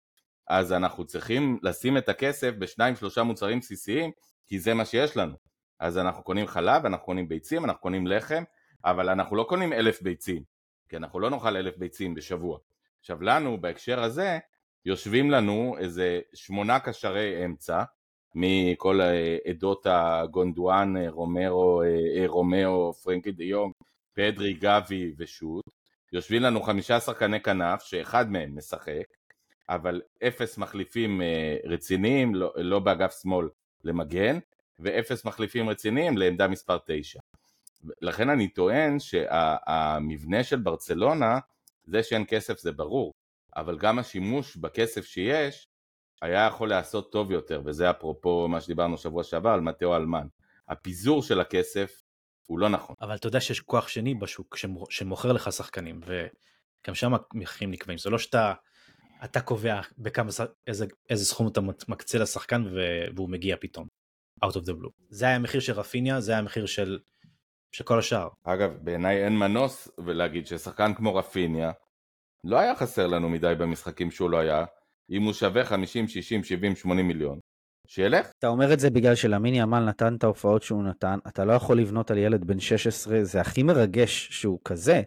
אז אנחנו צריכים לשים את הכסף בשניים שלושה מוצרים בסיסיים, כי זה מה שיש לנו. אז אנחנו קונים חלב, אנחנו קונים ביצים, אנחנו קונים לחם, אבל אנחנו לא קונים אלף ביצים, כי אנחנו לא נאכל אלף ביצים בשבוע. עכשיו לנו, בהקשר הזה, יושבים לנו איזה שמונה קשרי אמצע, מכל אה, עדות הגונדואן, אה, רומרו, אה, רומאו, פרנקי דה יונג, פדרי, גבי ושות', יושבים לנו חמישה שחקני כנף, שאחד מהם משחק, אבל אפס מחליפים רציניים, לא, לא באגף שמאל למגן, ואפס מחליפים רציניים לעמדה מספר 9. לכן אני טוען שהמבנה של ברצלונה, זה שאין כסף זה ברור, אבל גם השימוש בכסף שיש, היה יכול להיעשות טוב יותר, וזה אפרופו מה שדיברנו שבוע שעבר על מתאו אלמן. הפיזור של הכסף הוא לא נכון. אבל אתה יודע שיש כוח שני בשוק שמוכ- שמוכר לך שחקנים, וגם שם המחירים נקבעים, זה לא שאתה אתה קובע בכמה, איזה, איזה סכום אתה מקצה לשחקן והוא מגיע פתאום, out of the blue. זה היה המחיר של רפיניה, זה היה המחיר של, של כל השאר. אגב, בעיניי אין מנוס ולהגיד ששחקן כמו רפיניה, לא היה חסר לנו מדי במשחקים שהוא לא היה, אם הוא שווה 50, 60, 70, 80 מיליון. שילך. אתה אומר את זה בגלל שלמיני עמל נתן את ההופעות שהוא נתן, אתה לא יכול לבנות על ילד בן 16, זה הכי מרגש שהוא כזה,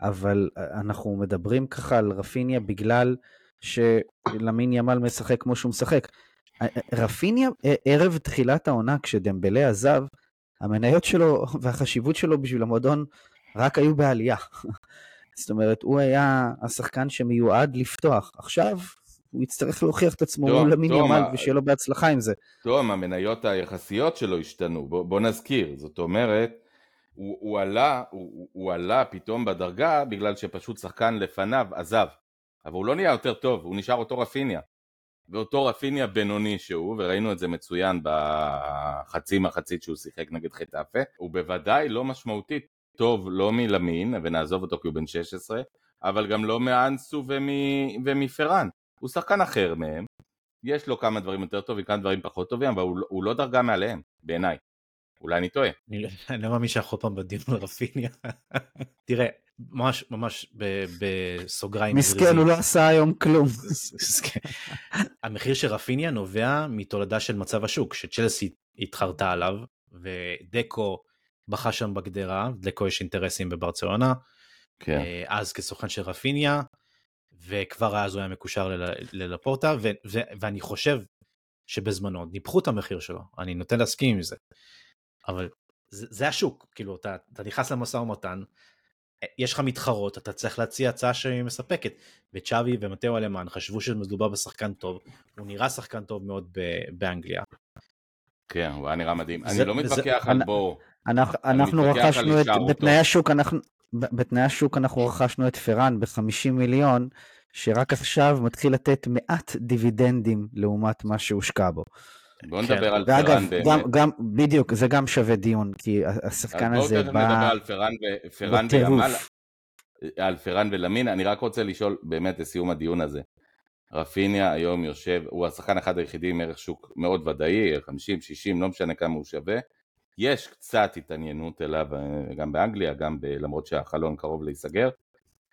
אבל אנחנו מדברים ככה על רפיניה בגלל שלמיני עמל משחק כמו שהוא משחק. רפיניה, ערב תחילת העונה, כשדמבלה עזב, המניות שלו והחשיבות שלו בשביל המועדון רק היו בעלייה. זאת אומרת, הוא היה השחקן שמיועד לפתוח. עכשיו, הוא יצטרך להוכיח את עצמו מול למין תום, ימל, ה- ושיהיה לו בהצלחה עם זה. תום, המניות היחסיות שלו השתנו, בוא, בוא נזכיר, זאת אומרת, הוא, הוא, עלה, הוא- הוא עלה פתאום בדרגה בגלל שפשוט שחקן לפניו עזב, אבל הוא לא נהיה יותר טוב, הוא נשאר אותו רפיניה, ואותו רפיניה בינוני שהוא, וראינו את זה מצוין בחצי מחצית שהוא שיחק נגד חטאפה, הוא בוודאי לא משמעותית טוב לא מלמין, ונעזוב אותו כי הוא בן 16, אבל גם לא מאנסו ומ- ומפרן, הוא שחקן אחר מהם, יש לו כמה דברים יותר טובים, כמה דברים פחות טובים, אבל הוא, לא- הוא לא דרגה מעליהם, בעיניי. אולי אני טועה. אני, לא- אני לא מאמין שאנחנו עוד פעם בדיון על רפיניה. תראה, ממש ממש ב- בסוגריים. מסכן, הוא לא עשה היום כלום. המחיר של רפיניה נובע מתולדה של מצב השוק, שצ'לסי התחרתה עליו, ודקו בכה שם בגדרה, דקו יש אינטרסים בברצלונה, כן. אה, אז כסוכן של רפיניה, וכבר אז הוא היה מקושר לל- ללפורטה, ו- ו- ואני חושב שבזמנו ניפחו את המחיר שלו, אני נוטה להסכים עם זה, אבל זה, זה השוק, כאילו אתה, אתה נכנס למשא ומתן, יש לך מתחרות, אתה צריך להציע הצעה שהיא מספקת, וצ'אבי ומטאו אלמן חשבו שמדובר בשחקן טוב, הוא נראה שחקן טוב מאוד ב- באנגליה, כן, הוא היה נראה מדהים. זה- אני לא מתווכח על אני- בואו. אנחנו, על רכשנו את. בתנאי השוק, אנחנו, בתנאי השוק אנחנו רכשנו את פרן ב-50 מיליון, שרק עכשיו מתחיל לתת מעט דיבידנדים לעומת מה שהושקע בו. בואו כן. נדבר על ואגב, פרן באמת. גם, גם, בדיוק, זה גם שווה דיון, כי השחקן הזה נדבר בא על פרן ו- פרן בטירוף. וימל, על פרן ולמין. אני רק רוצה לשאול באמת לסיום הדיון הזה. רפיניה היום יושב, הוא השחקן אחד היחידי עם ערך שוק מאוד ודאי, 50, 60, לא משנה כמה הוא שווה. יש קצת התעניינות אליו אה, גם באנגליה, גם ב, למרות שהחלון קרוב להיסגר.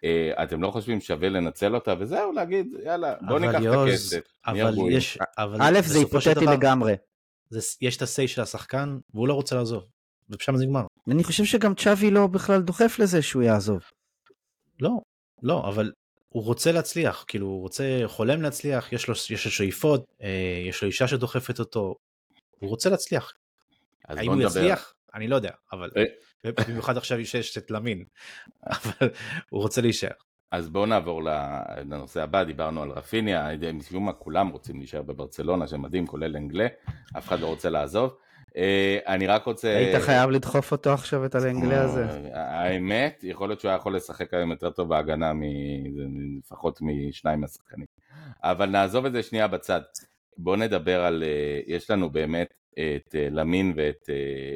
אה, אתם לא חושבים שווה לנצל אותה וזהו להגיד יאללה בוא אבל ניקח את יוז, הכסף. נהיה אבל. יש, אבל א', זה היפותטי לגמרי. זה, יש את ה-say של השחקן, והוא לא רוצה לעזוב, ושם זה נגמר. אני חושב שגם צ'אבי לא בכלל דוחף לזה שהוא יעזוב. לא, לא, אבל הוא רוצה להצליח, כאילו הוא רוצה, חולם להצליח, יש לו, יש לו שאיפות, אה, יש לו אישה שדוחפת אותו, הוא רוצה להצליח. אז האם בוא הוא נדבר. יצליח? אני לא יודע, אבל אה. במיוחד עכשיו שיש את למין, אבל הוא רוצה להישאר. אז בואו נעבור לנושא הבא, דיברנו על רפיניה, משום מה כולם רוצים להישאר בברצלונה, שמדהים, כולל אנגלה, אף אחד לא רוצה לעזוב. אה, אני רק רוצה... היית חייב לדחוף אותו עכשיו, את האנגלה הזה. האמת, יכול להיות שהוא היה יכול לשחק היום יותר טוב בהגנה, לפחות משניים מהשחקנים. אבל נעזוב את זה שנייה בצד. בואו נדבר על, אה, יש לנו באמת את אה, למין ואת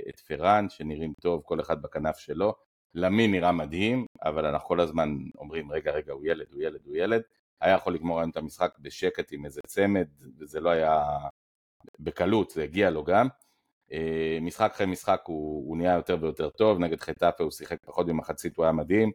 את פרן, שנראים טוב, כל אחד בכנף שלו. למין נראה מדהים, אבל אנחנו כל הזמן אומרים, רגע, רגע, הוא ילד, הוא ילד, הוא ילד. היה יכול לגמור היום את המשחק בשקט עם איזה צמד, וזה לא היה בקלות, זה הגיע לו גם. אה, משחק אחרי משחק הוא, הוא נהיה יותר ויותר טוב, נגד חטאפה הוא שיחק פחות במחצית, הוא היה מדהים,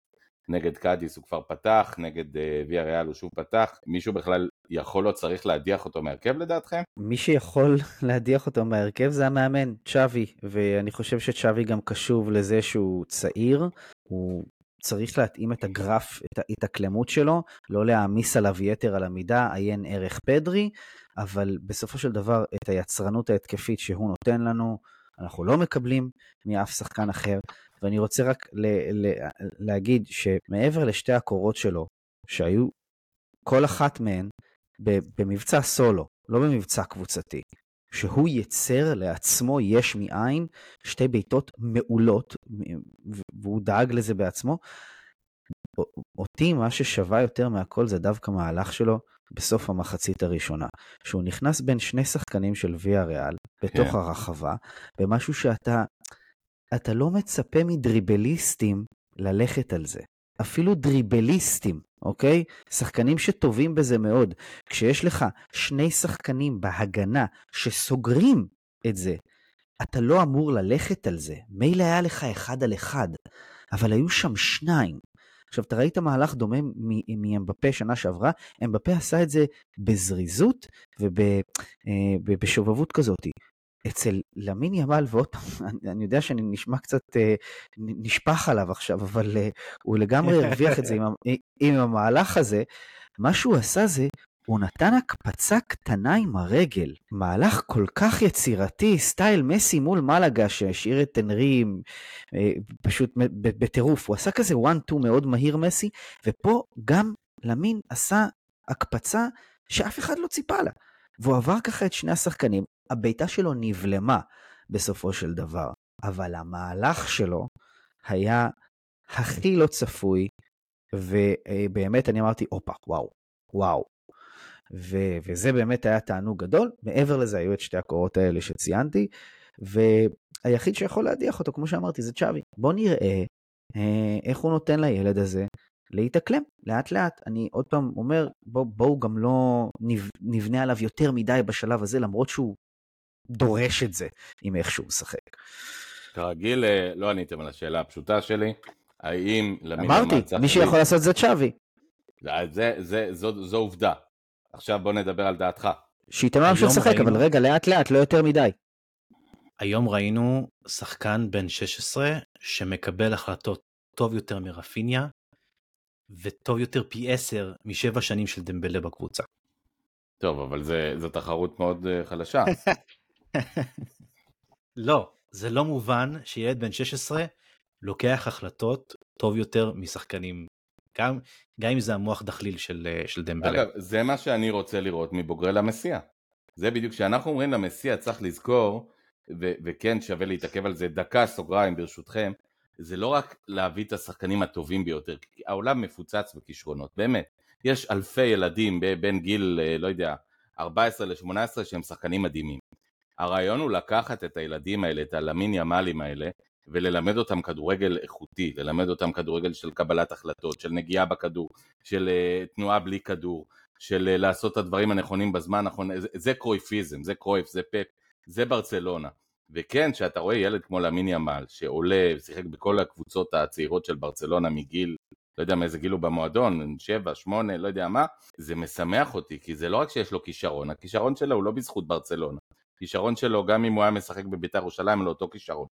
נגד קאדיס הוא כבר פתח, נגד אה, ויה ריאל הוא שוב פתח, מישהו בכלל יכול או צריך להדיח אותו מהרכב לדעתכם? מי שיכול להדיח אותו מהרכב זה המאמן, צ'אבי, ואני חושב שצ'אבי גם קשוב לזה שהוא צעיר, הוא צריך להתאים את הגרף, את ההתאקלמות שלו, לא להעמיס עליו יתר על המידה, עיין ערך פדרי, אבל בסופו של דבר את היצרנות ההתקפית שהוא נותן לנו, אנחנו לא מקבלים מאף שחקן אחר. ואני רוצה רק ל- ל- להגיד שמעבר לשתי הקורות שלו, שהיו כל אחת מהן במבצע סולו, לא במבצע קבוצתי, שהוא ייצר לעצמו יש מאין שתי בעיטות מעולות, והוא דאג לזה בעצמו. אותי מה ששווה יותר מהכל זה דווקא מהלך שלו בסוף המחצית הראשונה, שהוא נכנס בין שני שחקנים של ויה ריאל בתוך כן. הרחבה, במשהו שאתה אתה לא מצפה מדריבליסטים ללכת על זה. אפילו דריבליסטים, אוקיי? שחקנים שטובים בזה מאוד. כשיש לך שני שחקנים בהגנה שסוגרים את זה, אתה לא אמור ללכת על זה. מילא היה לך אחד על אחד, אבל היו שם שניים. עכשיו, אתה ראית מהלך דומה מאמבפה שנה שעברה, אמבפה עשה את זה בזריזות ובשובבות אה, כזאת. אצל למין ימל, ועוד פעם, אני יודע שאני נשמע קצת אה, נשפך עליו עכשיו, אבל אה, הוא לגמרי הרוויח את זה עם, עם המהלך הזה. מה שהוא עשה זה, הוא נתן הקפצה קטנה עם הרגל. מהלך כל כך יצירתי, סטייל מסי מול מלאגה שהשאיר את אנרי אה, פשוט בטירוף. הוא עשה כזה 1-2 מאוד מהיר מסי, ופה גם למין עשה הקפצה שאף אחד לא ציפה לה. והוא עבר ככה את שני השחקנים, הבעיטה שלו נבלמה בסופו של דבר, אבל המהלך שלו היה הכי לא צפוי, ובאמת אני אמרתי, הופה, וואו, וואו. ו- וזה באמת היה תענוג גדול. מעבר לזה היו את שתי הקורות האלה שציינתי, והיחיד שיכול להדיח אותו, כמו שאמרתי, זה צ'אבי. בוא נראה אה, איך הוא נותן לילד הזה להתאקלם לאט לאט. אני עוד פעם אומר, בואו בוא גם לא נבנה עליו יותר מדי בשלב הזה, למרות שהוא דורש את זה עם איך שהוא משחק. כרגיל, אה, לא עניתם על השאלה הפשוטה שלי, האם אמרתי, מי שיכול לעשות זה צ'אבי. זה, זה, זו, זו עובדה. עכשיו בוא נדבר על דעתך. שייתן לו להמשיך לשחק, אבל רגע, לאט לאט, לא יותר מדי. היום ראינו שחקן בן 16 שמקבל החלטות טוב יותר מרפיניה, וטוב יותר פי 10 משבע שנים של דמבלה בקבוצה. טוב, אבל זה, זו תחרות מאוד uh, חלשה. לא, זה לא מובן שילד בן 16 לוקח החלטות טוב יותר משחקנים, גם, גם אם זה המוח דחליל של, אה, של דמבלה. אגב, זה מה שאני רוצה לראות מבוגרי למסיע. זה בדיוק, כשאנחנו אומרים למסיע צריך לזכור, ו- וכן שווה להתעכב על זה דקה סוגריים ברשותכם, זה לא רק להביא את השחקנים הטובים ביותר, כי העולם מפוצץ בכישרונות, באמת. יש אלפי ילדים בין גיל, אה, לא יודע, 14 ל-18 שהם שחקנים מדהימים. הרעיון הוא לקחת את הילדים האלה, את הלמין ימ"לים האלה, וללמד אותם כדורגל איכותי, ללמד אותם כדורגל של קבלת החלטות, של נגיעה בכדור, של uh, תנועה בלי כדור, של uh, לעשות את הדברים הנכונים בזמן הנכון, זה, זה קרויפיזם, זה קרויף, זה פפ, זה ברצלונה. וכן, כשאתה רואה ילד כמו למין ימל, שעולה ושיחק בכל הקבוצות הצעירות של ברצלונה מגיל לא יודע מאיזה גיל הוא במועדון, שבע, שמונה, לא יודע מה, זה משמח אותי, כי זה לא רק שיש לו כישרון, הכישרון שלו הוא לא בזכות ברצלונה. כישרון שלו, גם אם הוא היה משחק בביתר ירושלים, לא אותו כישרון.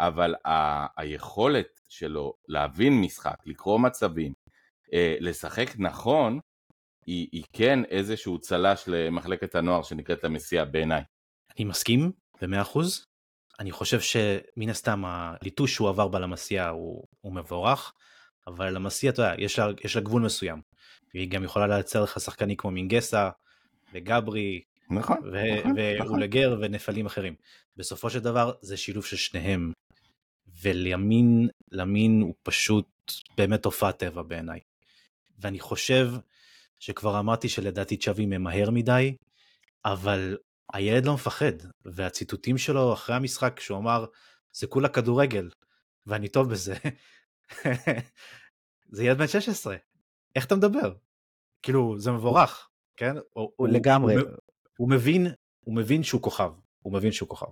אבל ה- היכולת שלו להבין משחק, לקרוא מצבים, אה, לשחק נכון, היא, היא כן איזשהו צל"ש למחלקת הנוער שנקראת המסיע בעיניי. אני מסכים במאה אחוז. אני חושב שמן הסתם הליטוש שהוא עבר בלמסיע הוא, הוא מבורך. אבל למסיע, אתה יודע, יש לה, יש לה גבול מסוים. והיא גם יכולה לייצר לך שחקנים כמו מינגסה, וגברי, נכון, ו- נכון, נכון. ואולגר ונפלים אחרים. בסופו של דבר זה שילוב של שניהם. ולימין, למין הוא פשוט באמת תופעת טבע בעיניי. ואני חושב שכבר אמרתי שלדעתי צ'אבי ממהר מדי, אבל הילד לא מפחד, והציטוטים שלו אחרי המשחק שהוא אמר זה כולה כדורגל, ואני טוב בזה. זה ילד בן 16, איך אתה מדבר? כאילו זה מבורך, כן? הוא, הוא לגמרי. הוא, הוא מבין, הוא מבין שהוא כוכב, הוא מבין שהוא כוכב.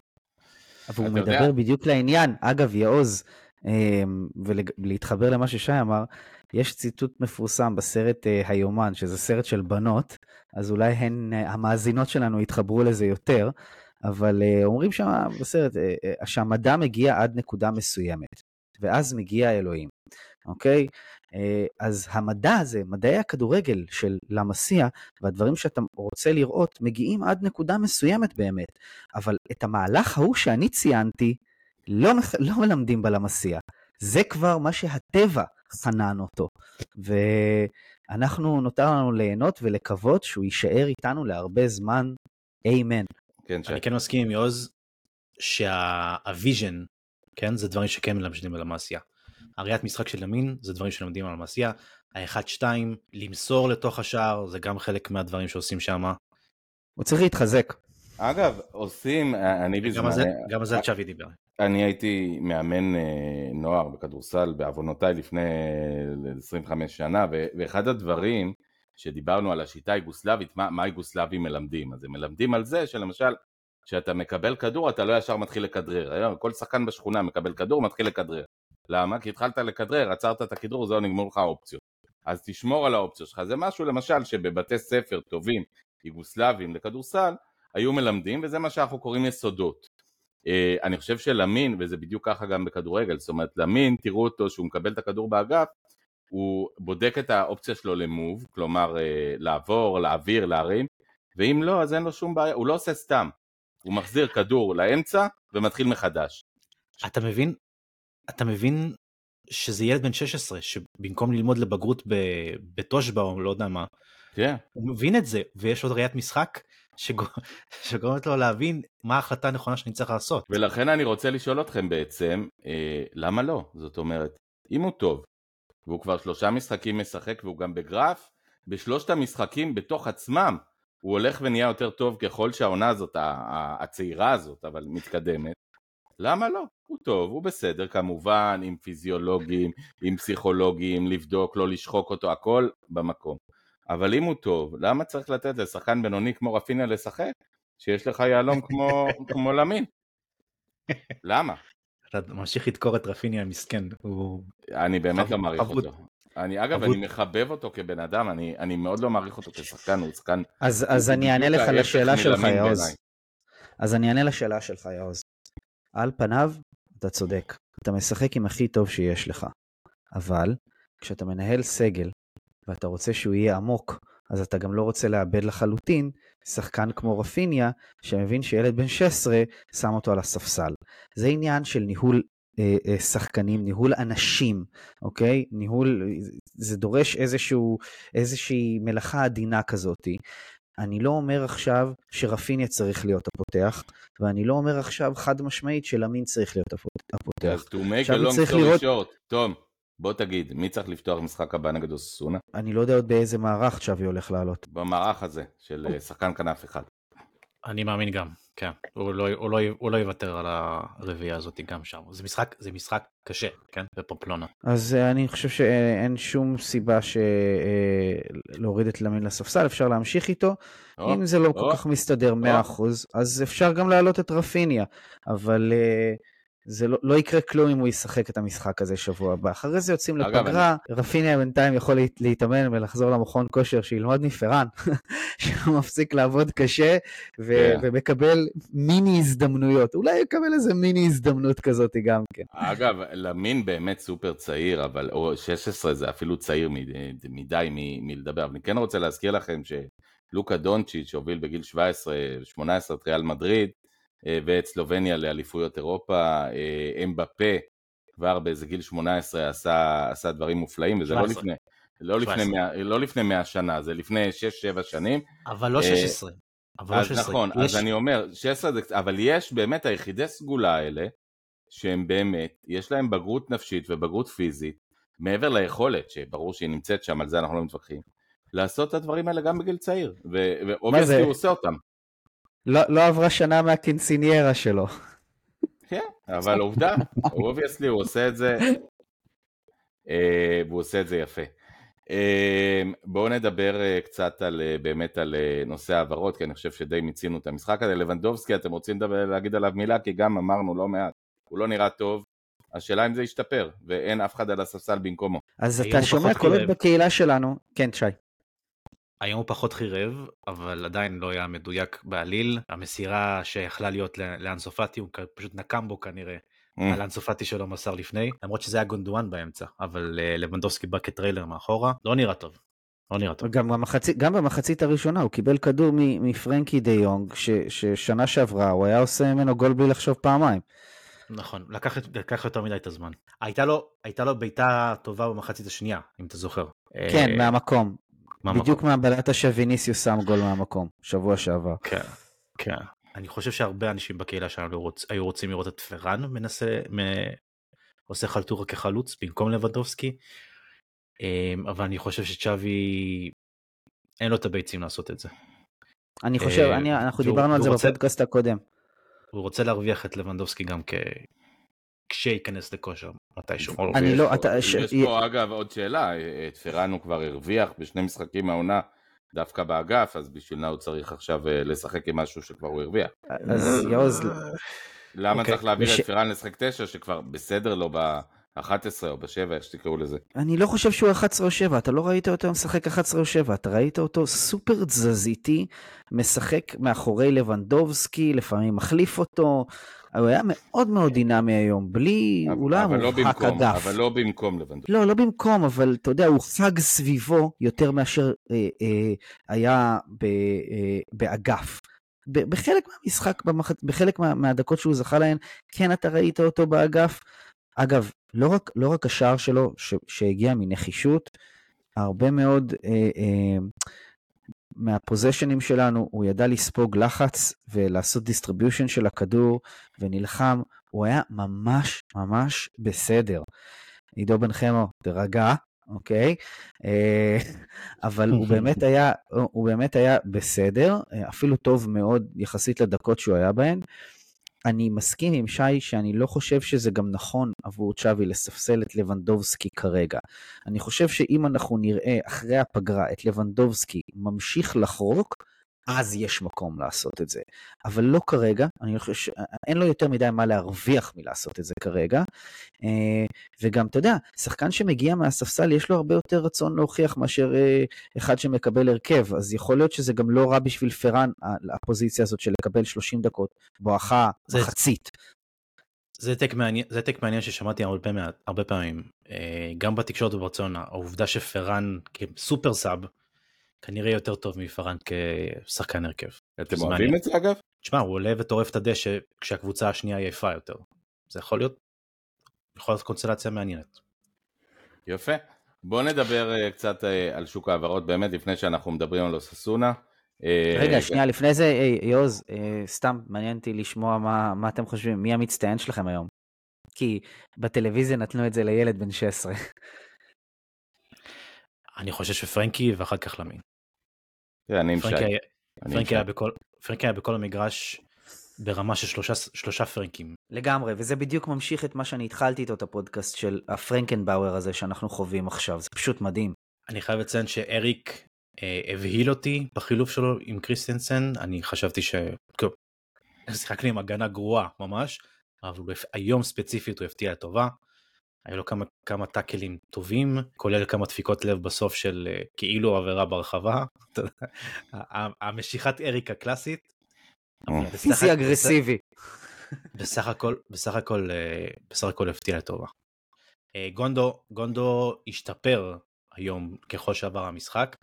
אבל הוא אתה יודע- מדבר בדיוק לעניין. אגב, יעוז, אמ, ולהתחבר למה ששי אמר, יש ציטוט מפורסם בסרט אה, היומן, שזה סרט של בנות, אז אולי הן, אה, המאזינות שלנו יתחברו לזה יותר, אבל אה, אומרים שם בסרט אה, אה, שהמדע מגיע עד נקודה מסוימת, ואז מגיע אלוהים, אוקיי? אה, אז המדע הזה, מדעי הכדורגל של למסיע, והדברים שאתה רוצה לראות, מגיעים עד נקודה מסוימת באמת. אבל את המהלך ההוא שאני ציינתי, לא, מח- לא מלמדים בלמסיע. זה כבר מה שהטבע חנן אותו. ואנחנו, נותר לנו ליהנות ולקוות שהוא יישאר איתנו להרבה זמן. איימן. כן. אני כן מסכים עם יוז שה vision, כן, זה דברים שכן מלמדים על המעשייה. הראיית משחק של ימין זה דברים שלומדים על המעשייה. האחד שתיים, למסור לתוך השער, זה גם חלק מהדברים שעושים שם. הוא צריך להתחזק. אגב, עושים, אני גם בזמן, גם על זה צ'אבי דיבר. אני הייתי מאמן אה, נוער בכדורסל בעוונותיי לפני אה, 25 שנה, ו- ואחד הדברים שדיברנו על השיטה היוגוסלבית, מה, מה היוגוסלבים מלמדים? אז הם מלמדים על זה שלמשל, כשאתה מקבל כדור אתה לא ישר מתחיל לכדרר, כל שחקן בשכונה מקבל כדור מתחיל לכדרר. למה? כי התחלת לכדרר, עצרת את הכדרור, זהו נגמרו לך האופציות. אז תשמור על האופציות שלך, זה משהו למשל שבבתי ספר טובים, יוגוסלבים לכדורסל, היו מלמדים, וזה מה שאנחנו קוראים יסודות. אה, אני חושב שלמין, וזה בדיוק ככה גם בכדורגל, זאת אומרת למין, תראו אותו שהוא מקבל את הכדור באגף, הוא בודק את האופציה שלו למוב, כלומר אה, לעבור, להעביר, להרים, ואם לא, אז אין לו שום בעיה, הוא לא עושה סתם, הוא מחזיר כדור לאמצע ומתחיל מחדש. אתה מבין? אתה מבין שזה ילד בן 16 שבמקום ללמוד לבגרות ב- בתושבע או לא יודע מה, כן, הוא מבין את זה ויש עוד ראיית משחק שגו- שגורמת לו להבין מה ההחלטה הנכונה שאני צריך לעשות. ולכן אני רוצה לשאול אתכם בעצם, אה, למה לא? זאת אומרת, אם הוא טוב, והוא כבר שלושה משחקים משחק והוא גם בגרף, בשלושת המשחקים בתוך עצמם, הוא הולך ונהיה יותר טוב ככל שהעונה הזאת, הצעירה הזאת, אבל מתקדמת. למה לא? הוא טוב, הוא בסדר כמובן, עם פיזיולוגים, עם פסיכולוגים, לבדוק, לא לשחוק אותו, הכל במקום. אבל אם הוא טוב, למה צריך לתת לשחקן בינוני כמו רפיניה לשחק? שיש לך יהלום כמו, כמו למין. למה? אתה ממשיך לדקור את רפיניה המסכן, הוא... אני באמת חב- לא מעריך חבוד. אותו. אני אגב, חבוד. אני מחבב אותו כבן אדם, אני, אני מאוד לא מעריך אותו כשחקן, הוא שחקן... אז, אז הוא אני אענה לך לשאלה שלך, יעוז. אז אני אענה לשאלה שלך, יעוז. על פניו, אתה צודק. אתה משחק עם הכי טוב שיש לך. אבל, כשאתה מנהל סגל, ואתה רוצה שהוא יהיה עמוק, אז אתה גם לא רוצה לאבד לחלוטין שחקן כמו רפיניה, שמבין שילד בן 16 שם אותו על הספסל. זה עניין של ניהול אה, אה, שחקנים, ניהול אנשים, אוקיי? ניהול, זה דורש איזשהו, איזושהי מלאכה עדינה כזאתי. אני לא אומר עכשיו שרפיניה צריך להיות הפותח, ואני לא אומר עכשיו חד משמעית שלמין צריך להיות הפותח. to make a long story לראות- short, תום, בוא תגיד, מי צריך לפתוח משחק הבא נגד אוססונה? אני לא יודע עוד באיזה מערך צ'אבי הולך לעלות. במערך הזה, של אה, שחקן כנף אחד. אני מאמין גם, כן. הוא לא, הוא, לא, הוא לא יוותר על הרביעייה הזאת גם שם. זה משחק, זה משחק קשה, כן? בפופלונה. אז אה, אני חושב שאין שום סיבה ש... אה, להוריד את למין לספסל, אפשר להמשיך איתו. או, אם זה לא כל או, כך מסתדר 100%, אז אפשר גם להעלות את רפיניה. אבל אה, זה לא, לא יקרה כלום אם הוא ישחק את המשחק הזה שבוע הבא. אחרי זה יוצאים לפגרה, רפיניה בינתיים יכול להת- להתאמן ולחזור למכון כושר, שילמד מפרן, שהוא מפסיק לעבוד קשה ו- כן. ומקבל מיני הזדמנויות. אולי יקבל איזה מיני הזדמנות כזאת גם כן. אגב, למין באמת סופר צעיר, אבל, או 16 זה אפילו צעיר מדי, מדי מ- מלדבר. אני כן רוצה להזכיר לכם שלוקה דונצ'יץ' שהוביל בגיל 17-18 את ריאל מדריד, ואת סלובניה לאליפויות אירופה, אה, אמבפה כבר באיזה גיל 18 עשה, עשה דברים מופלאים, וזה לא 17. לפני, לא לפני, 17. 100, לא לפני 100 שנה, זה לפני 6-7 שנים. אבל לא אה, 16. אבל לא אז 16. נכון, יש- אז אני אומר, 16 זה, אבל יש באמת היחידי סגולה האלה, שהם באמת, יש להם בגרות נפשית ובגרות פיזית, מעבר ליכולת, שברור שהיא נמצאת שם, על זה אנחנו לא מתווכחים, לעשות את הדברים האלה גם בגיל צעיר? ואובייסטי הוא עושה אותם. לא, לא עברה שנה מהקינסיניירה שלו. כן, אבל עובדה, אובייסטלי הוא עושה את זה, אה, והוא עושה את זה יפה. אה, בואו נדבר אה, קצת על, באמת על נושא העברות, כי אני חושב שדי מיצינו את המשחק הזה. לבנדובסקי, אתם רוצים לדבר, להגיד עליו מילה? כי גם אמרנו לא מעט, הוא לא נראה טוב. השאלה אם זה ישתפר, ואין אף אחד על הספסל במקומו. אז אתה שומע קולות. בקהילה שלנו, כן שי. היום הוא פחות חירב, אבל עדיין לא היה מדויק בעליל. המסירה שיכלה להיות לאנסופטי, הוא פשוט נקם בו כנראה, Mm. על האנסופטי שלו מסר לפני, למרות שזה היה גונדואן באמצע, אבל אה, לבנדובסקי בא כטריילר מאחורה, לא נראה טוב. לא נראה טוב. גם במחצית, גם במחצית הראשונה הוא קיבל כדור מפרנקי דה יונג, ש- ששנה שעברה הוא היה עושה ממנו גול בלי לחשוב פעמיים. נכון, לקח, לקח יותר מדי את הזמן. הייתה לו, הייתה לו בעיטה טובה במחצית השנייה, אם אתה זוכר. כן, אה, מהמקום. מהמקום. בדיוק מהבלטה שוויניסיוס שם גול מהמקום, שבוע שעבר. כן, כן. אני חושב שהרבה אנשים בקהילה שלנו רוצ, היו רוצים לראות את פראן מנסה, מ, עושה חלטורה כחלוץ במקום לבנדובסקי, אמ, אבל אני חושב שצ'אבי, אין לו את הביצים לעשות את זה. אני חושב, אה, אני, אנחנו דיברנו על זה רוצה- בפודקאסט הקודם. הוא רוצה להרוויח את לבנדובסקי גם כ... כשייכנס לכושר מתישהו. אני ויש לא, אתה- יש פה אגב עוד שאלה, את פראן הוא כבר הרוויח בשני משחקים מהעונה דווקא באגף, אז בשביל מה הוא צריך עכשיו אה, לשחק עם משהו שכבר הוא הרוויח? אז יעוז, למה אוקיי, צריך להעביר את פראן לשחק תשע שכבר בסדר לו ב-11 או ב-7, איך שתקראו לזה? אני לא חושב שהוא 11 או 7, אתה לא ראית אותו משחק 11 או 7, אתה ראית אותו סופר תזזיתי, משחק מאחורי לבנדובסקי, לפעמים מחליף אותו, הוא היה מאוד מאוד דינמי היום, בלי, הוא לא היה אבל לא מורחק במקום, אגף. אבל לא במקום לבנדו. לא, לא במקום, אבל אתה יודע, הוא חג סביבו יותר מאשר אה, אה, היה ב, אה, באגף. בחלק מהמשחק. בחלק מה, מהדקות שהוא זכה להן, כן אתה ראית אותו באגף. אגב, לא רק, לא רק השער שלו ש... שהגיע מנחישות, הרבה מאוד אה, אה, מה possessionים שלנו, הוא ידע לספוג לחץ ולעשות distribution של הכדור, ונלחם, הוא היה ממש ממש בסדר. עידו בן חמו, תירגע, אוקיי? אה, אבל הוא באמת היה, הוא באמת היה בסדר, אה, אפילו טוב מאוד יחסית לדקות שהוא היה בהן. אני מסכים עם שי שאני לא חושב שזה גם נכון עבור צ'אבי לספסל את לבנדובסקי כרגע. אני חושב שאם אנחנו נראה אחרי הפגרה את לבנדובסקי ממשיך לחרוק, אז יש מקום לעשות את זה. אבל לא כרגע, אני חושב שאין לו יותר מדי מה להרוויח מלעשות את זה כרגע. אה, וגם, אתה יודע, שחקן שמגיע מהספסל יש לו הרבה יותר רצון להוכיח מאשר אה, אחד שמקבל הרכב, אז יכול להיות שזה גם לא רע בשביל פראן, הפוזיציה הזאת של לקבל 30 דקות בואכה מחצית. זה העתק מעניין, זה העתק מעניין ששמעתי הרבה, מה- הרבה פעמים, אה, גם בתקשורת וברצונה, העובדה שפראן כסופר סאב, כנראה יותר טוב מפראן כשחקן הרכב. אתם אוהבים מעניין. את זה אגב? תשמע, הוא עולה וטורף את הדשא כשהקבוצה השנייה היא יפה יותר. זה יכול להיות, יכול להיות קונסטלציה מעניינת. יפה. בואו נדבר אה, קצת אה, על שוק ההעברות באמת לפני שאנחנו מדברים על אוססונה. אה, רגע, שנייה, לפני זה, אה, סתם מעניין אותי לשמוע מה, מה אתם חושבים, מי המצטיין שלכם היום? כי בטלוויזיה נתנו את זה לילד בן 16. אני חושב שפרנקי ואחר כך למין. תראה, אני עם שי. פרנקי היה- בכל- פרנקי היה בכל המגרש ברמה של שלושה, שלושה פרנקים. לגמרי, וזה בדיוק ממשיך את מה שאני התחלתי איתו את הפודקאסט של הפרנקנבאואר הזה שאנחנו חווים עכשיו, זה פשוט מדהים. אני חייב לציין שאריק אה, הבהיל אותי בחילוף שלו עם קריסטנסן, אני חשבתי ש... שיחקנו עם הגנה גרועה ממש, אבל היום ספציפית הוא הפתיע לטובה. היו לו כמה, כמה טאקלים טובים, כולל כמה דפיקות לב בסוף של אה, כאילו עבירה ברחבה. המשיכת אריק הקלאסית. פיזי אגרסיבי. בסך הכל, בסך הכל, אה, בסך הכל הפתיע לטובה. אה, גונדו, גונדו השתפר היום ככל שעבר המשחק.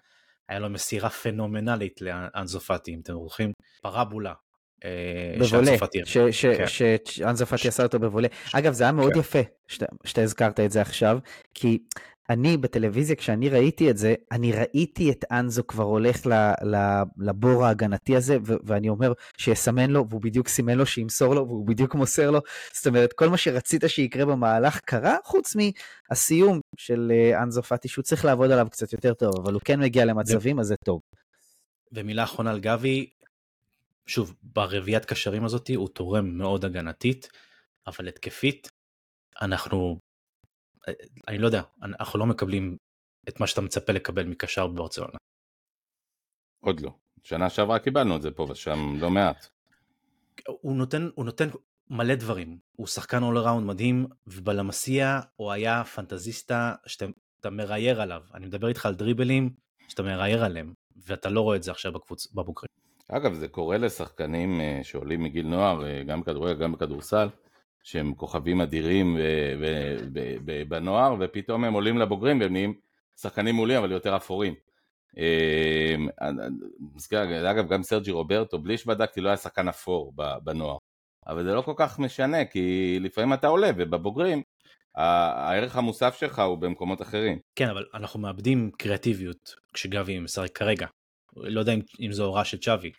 היה לו מסירה פנומנלית לאנזופטי, אם אתם זוכרים. פרבולה בבולה, שאנסו פאטי- עשה אותו בבולה. אגב, זה היה מאוד כן. יפה שאתה- הזכרת את זה עכשיו, כי אני בטלוויזיה, כשאני ראיתי את זה, אני ראיתי את אנזו כבר הולך לבור ההגנתי הזה, ואני אומר שיסמן לו, והוא בדיוק סימן לו שימסור לו, והוא בדיוק מוסר לו. זאת אומרת, כל מה שרצית שיקרה במהלך קרה, חוץ מהסיום של אה, אנזו פאטי, שהוא צריך לעבוד עליו קצת יותר טוב, אבל הוא כן מגיע למצבים, אז זה טוב. ומילה אחרונה על גבי, שוב, ברביעיית קשרים הזאתי הוא תורם מאוד הגנתית, אבל התקפית, אנחנו, אני לא יודע, אנחנו לא מקבלים את מה שאתה מצפה לקבל מקשר בברצלונה. עוד לא. שנה שעברה קיבלנו את זה פה ושם לא מעט. הוא נותן, הוא נותן מלא דברים, הוא שחקן אול אראונד מדהים, ובלמסיה הוא היה פנטזיסטה שאתה אתה מראייר עליו, אני מדבר איתך על דריבלים שאתה מראייר עליהם, ואתה לא רואה את זה עכשיו בקבוצ... בבוגרים. אגב, זה קורה לשחקנים אה, שעולים מגיל נוער, אה, גם בכדורגל, גם בכדורסל, שהם כוכבים אדירים אה, בנוער, ופתאום הם עולים לבוגרים והם נהיים שחקנים מעולים, אבל יותר אפורים. מזכיר, אגב, גם סרג'י רוברטו, בלי שבדקתי, לא היה שחקן אפור בנוער. אבל זה לא כל כך משנה, כי לפעמים אתה עולה, ובבוגרים, הערך המוסף שלך הוא במקומות אחרים. כן, אבל אנחנו מאבדים קריאטיביות כשגבי משחק כרגע. לא יודע אם, אם זו הוראה של צ'אבי,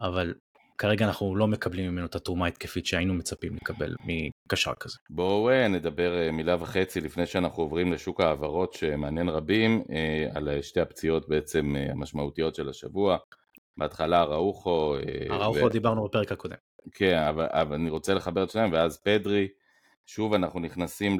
אבל כרגע אנחנו לא מקבלים ממנו את התרומה ההתקפית שהיינו מצפים לקבל מקשר כזה. בואו אה, נדבר אה, מילה וחצי לפני שאנחנו עוברים לשוק ההעברות שמעניין רבים אה, על שתי הפציעות בעצם המשמעותיות של השבוע. בהתחלה אראוחו. אראוחו ו- דיברנו בפרק הקודם. כן, אבל, אבל אני רוצה לחבר את שניהם, ואז פדרי. שוב אנחנו נכנסים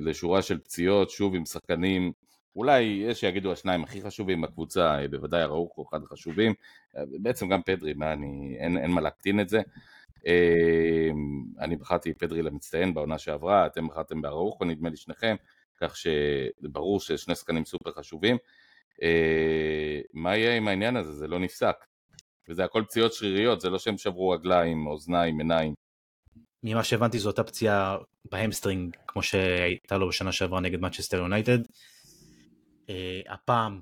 לשורה של פציעות, שוב עם שחקנים, אולי יש שיגידו השניים הכי חשובים בקבוצה, אה, בוודאי אראוחו אחד החשובים, אה, בעצם גם פדרי, מה אני, אין, אין מה להקטין את זה. אה, אני בחרתי פדרי למצטיין בעונה שעברה, אתם בחרתם באראוחו נדמה לי שניכם, כך שברור ששני שחקנים סופר חשובים. אה, מה יהיה עם העניין הזה? זה לא נפסק. וזה הכל פציעות שריריות, זה לא שהם שברו רגליים, אוזניים, עיניים. ממה שהבנתי זו אותה פציעה ב hamstring כמו שהייתה לו בשנה שעברה נגד מנצ'סטר יונייטד. אה, הפעם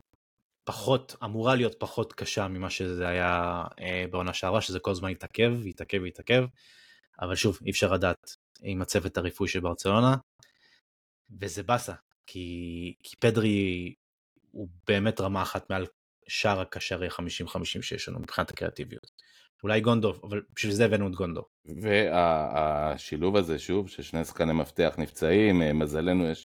פחות, אמורה להיות פחות קשה ממה שזה היה אה, בעונה שעברה, שזה כל הזמן התעכב, התעכב והתעכב, אבל שוב, אי אפשר לדעת עם הצוות הרפואי של ברצלונה, וזה באסה, כי, כי פדרי הוא באמת רמה אחת מעל שאר הקשרי 50-50 שיש לנו מבחינת הקריאטיביות. אולי גונדו, אבל בשביל זה הבאנו את גונדו. והשילוב הזה שוב, ששני שחקני מפתח נפצעים, אה, מזלנו יש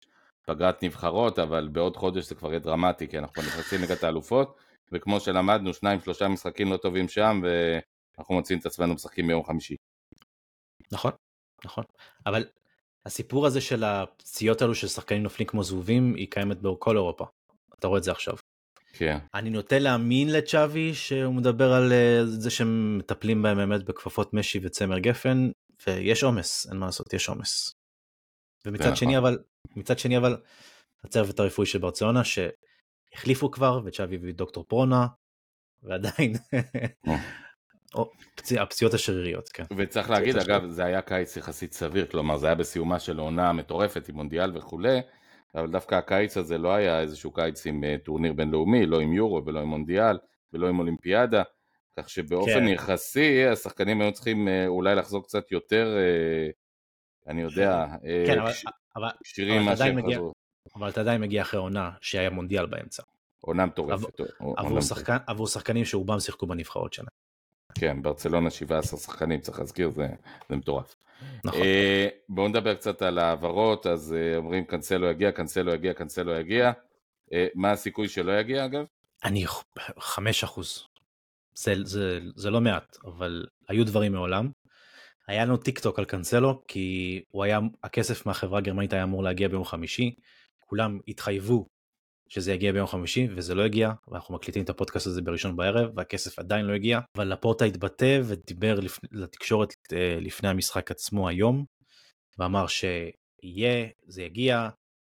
פגרת נבחרות, אבל בעוד חודש זה כבר יהיה דרמטי, כי אנחנו נכנסים ליגת האלופות, וכמו שלמדנו, שניים שלושה משחקים לא טובים שם, ואנחנו מוצאים את עצמנו משחקים ביום חמישי. נכון, נכון. אבל הסיפור הזה של הפציעות האלו של שחקנים נופלים כמו זבובים, היא קיימת בכל אירופה. אתה רואה את זה עכשיו. כן. אני נוטה להאמין לצ'אבי שהוא מדבר על אה, זה שהם מטפלים בהם באמת בכפפות משי וצמר גפן, ויש עומס, אין מה לעשות, יש עומס. ומצד נכון. שני אבל, מצד שני אבל, הצוות הרפואי של ברצלונה שהחליפו כבר, וצ'אבי הביא דוקטור פרונה, ועדיין, הפציעות השריריות, כן. וצריך להגיד, פציעות אגב, זה היה קיץ יחסית סביר, כלומר זה היה בסיומה של עונה מטורפת עם מונדיאל וכולי, אבל דווקא הקיץ הזה לא היה איזשהו קיץ עם אה, טורניר בינלאומי, לא עם יורו ולא עם מונדיאל ולא עם אולימפיאדה, כך שבאופן כן. יחסי השחקנים היו צריכים אה, אולי לחזור קצת יותר, אה, אני יודע, כן, כש- אבל, אבל מה אתה עדיין שהם מגיע-. אבל אתה עדיין מגיע אחרי עונה שהיה מונדיאל באמצע. עונה מטורפת. עבור. שחקן, עבור שחקנים שרובם שיחקו בנבחרות שלהם. כן, ברצלונה 17 שחקנים, צריך להזכיר, זה, זה מטורף. נכון. אה, בואו נדבר קצת על העברות, אז אה, אומרים קנסלו יגיע, קנסלו יגיע, קנסלו יגיע. אה, מה הסיכוי שלא יגיע אגב? אני חמש אחוז. זה, זה, זה לא מעט, אבל היו דברים מעולם. היה לנו טיק טוק על קנסלו, כי הוא היה, הכסף מהחברה הגרמנית היה אמור להגיע ביום חמישי. כולם התחייבו שזה יגיע ביום חמישי, וזה לא הגיע, ואנחנו מקליטים את הפודקאסט הזה בראשון בערב, והכסף עדיין לא הגיע. אבל לפורטה התבטא ודיבר לפ... לתקשורת אה, לפני המשחק עצמו היום, ואמר שיהיה, זה יגיע,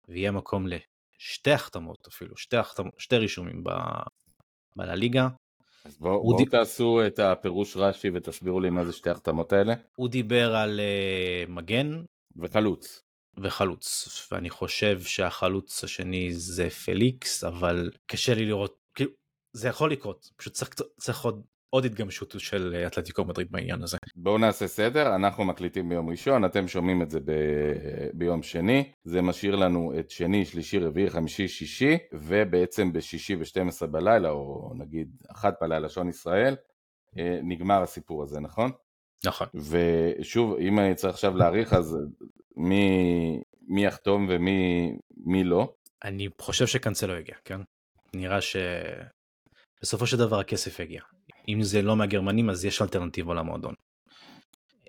ויהיה מקום לשתי החתמות אפילו, שתי, החתמות, שתי רישומים ב... בלליגה. אז בואו בוא די- תעשו את הפירוש רש"י ותסבירו לי מה זה שתי החתמות האלה. הוא דיבר על uh, מגן וחלוץ. וחלוץ, ואני חושב שהחלוץ השני זה פליקס, אבל קשה לי לראות, כאילו, זה יכול לקרות, פשוט צריך, צריך עוד עוד התגמשות של אה, אתלטיקו מדריד בעניין הזה. בואו נעשה סדר, אנחנו מקליטים ביום ראשון, אתם שומעים את זה ב... ביום שני, זה משאיר לנו את שני, שלישי, רביעי, חמישי, שישי, ובעצם בשישי ב-12 בלילה, או נגיד אחת בלילה שעון ישראל, אה, נגמר הסיפור הזה, נכון? נכון. ושוב, אם אני צריך עכשיו להעריך, אז מי, מי יחתום ומי מי לא? אני חושב שקאנסלו יגיע, כן? נראה שבסופו של דבר הכסף יגיע. אם זה לא מהגרמנים אז יש אלטרנטיבה למועדון.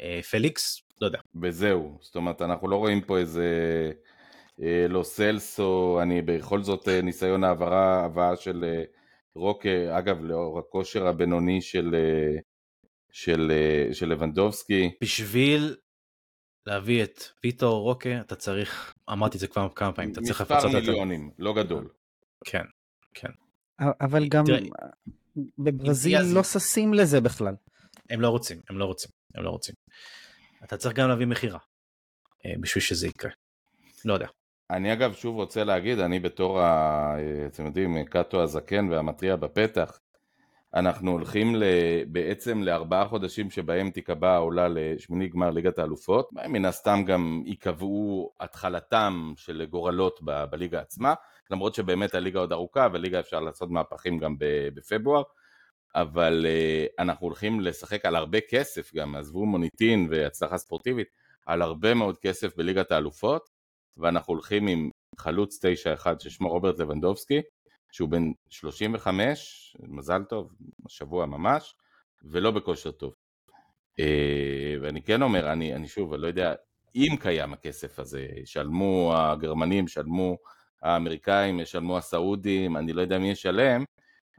אה, פליקס, לא יודע. וזהו, זאת אומרת אנחנו לא רואים פה איזה אה, לא סלסו, אני בכל זאת אה, ניסיון העברה, הבאה של רוקה, אגב לאור הכושר הבינוני של, של, של לבנדובסקי. בשביל להביא את ויטור רוקה אתה צריך, אמרתי את זה כבר כמה פעמים, אתה צריך מספר לפצות את... מיליונים, לא גדול. כן, כן. אבל גם בברזיל לא ששים לזה בכלל. הם לא רוצים, הם לא רוצים, הם לא רוצים. אתה צריך גם להביא מכירה אה, בשביל שזה יקרה. לא יודע. אני אגב שוב רוצה להגיד, אני בתור, ה, אתם יודעים, קאטו הזקן והמתריע בפתח, אנחנו הולכים ל, בעצם לארבעה חודשים שבהם תיקבע העולה לשמיני גמר ליגת האלופות, מן הסתם גם ייקבעו התחלתם של גורלות ב, בליגה עצמה, למרות שבאמת הליגה עוד ארוכה, וליגה אפשר לעשות מהפכים גם בפברואר, אבל אה, אנחנו הולכים לשחק על הרבה כסף גם, עזבו מוניטין והצלחה ספורטיבית, על הרבה מאוד כסף בליגת האלופות, ואנחנו הולכים עם חלוץ 9-1 ששמו רוברט לבנדובסקי, שהוא בן 35, מזל טוב, השבוע ממש, ולא בכושר טוב. אה, ואני כן אומר, אני, אני שוב, אני לא יודע אם קיים הכסף הזה, ישלמו הגרמנים, ישלמו האמריקאים, ישלמו הסעודים, אני לא יודע מי ישלם,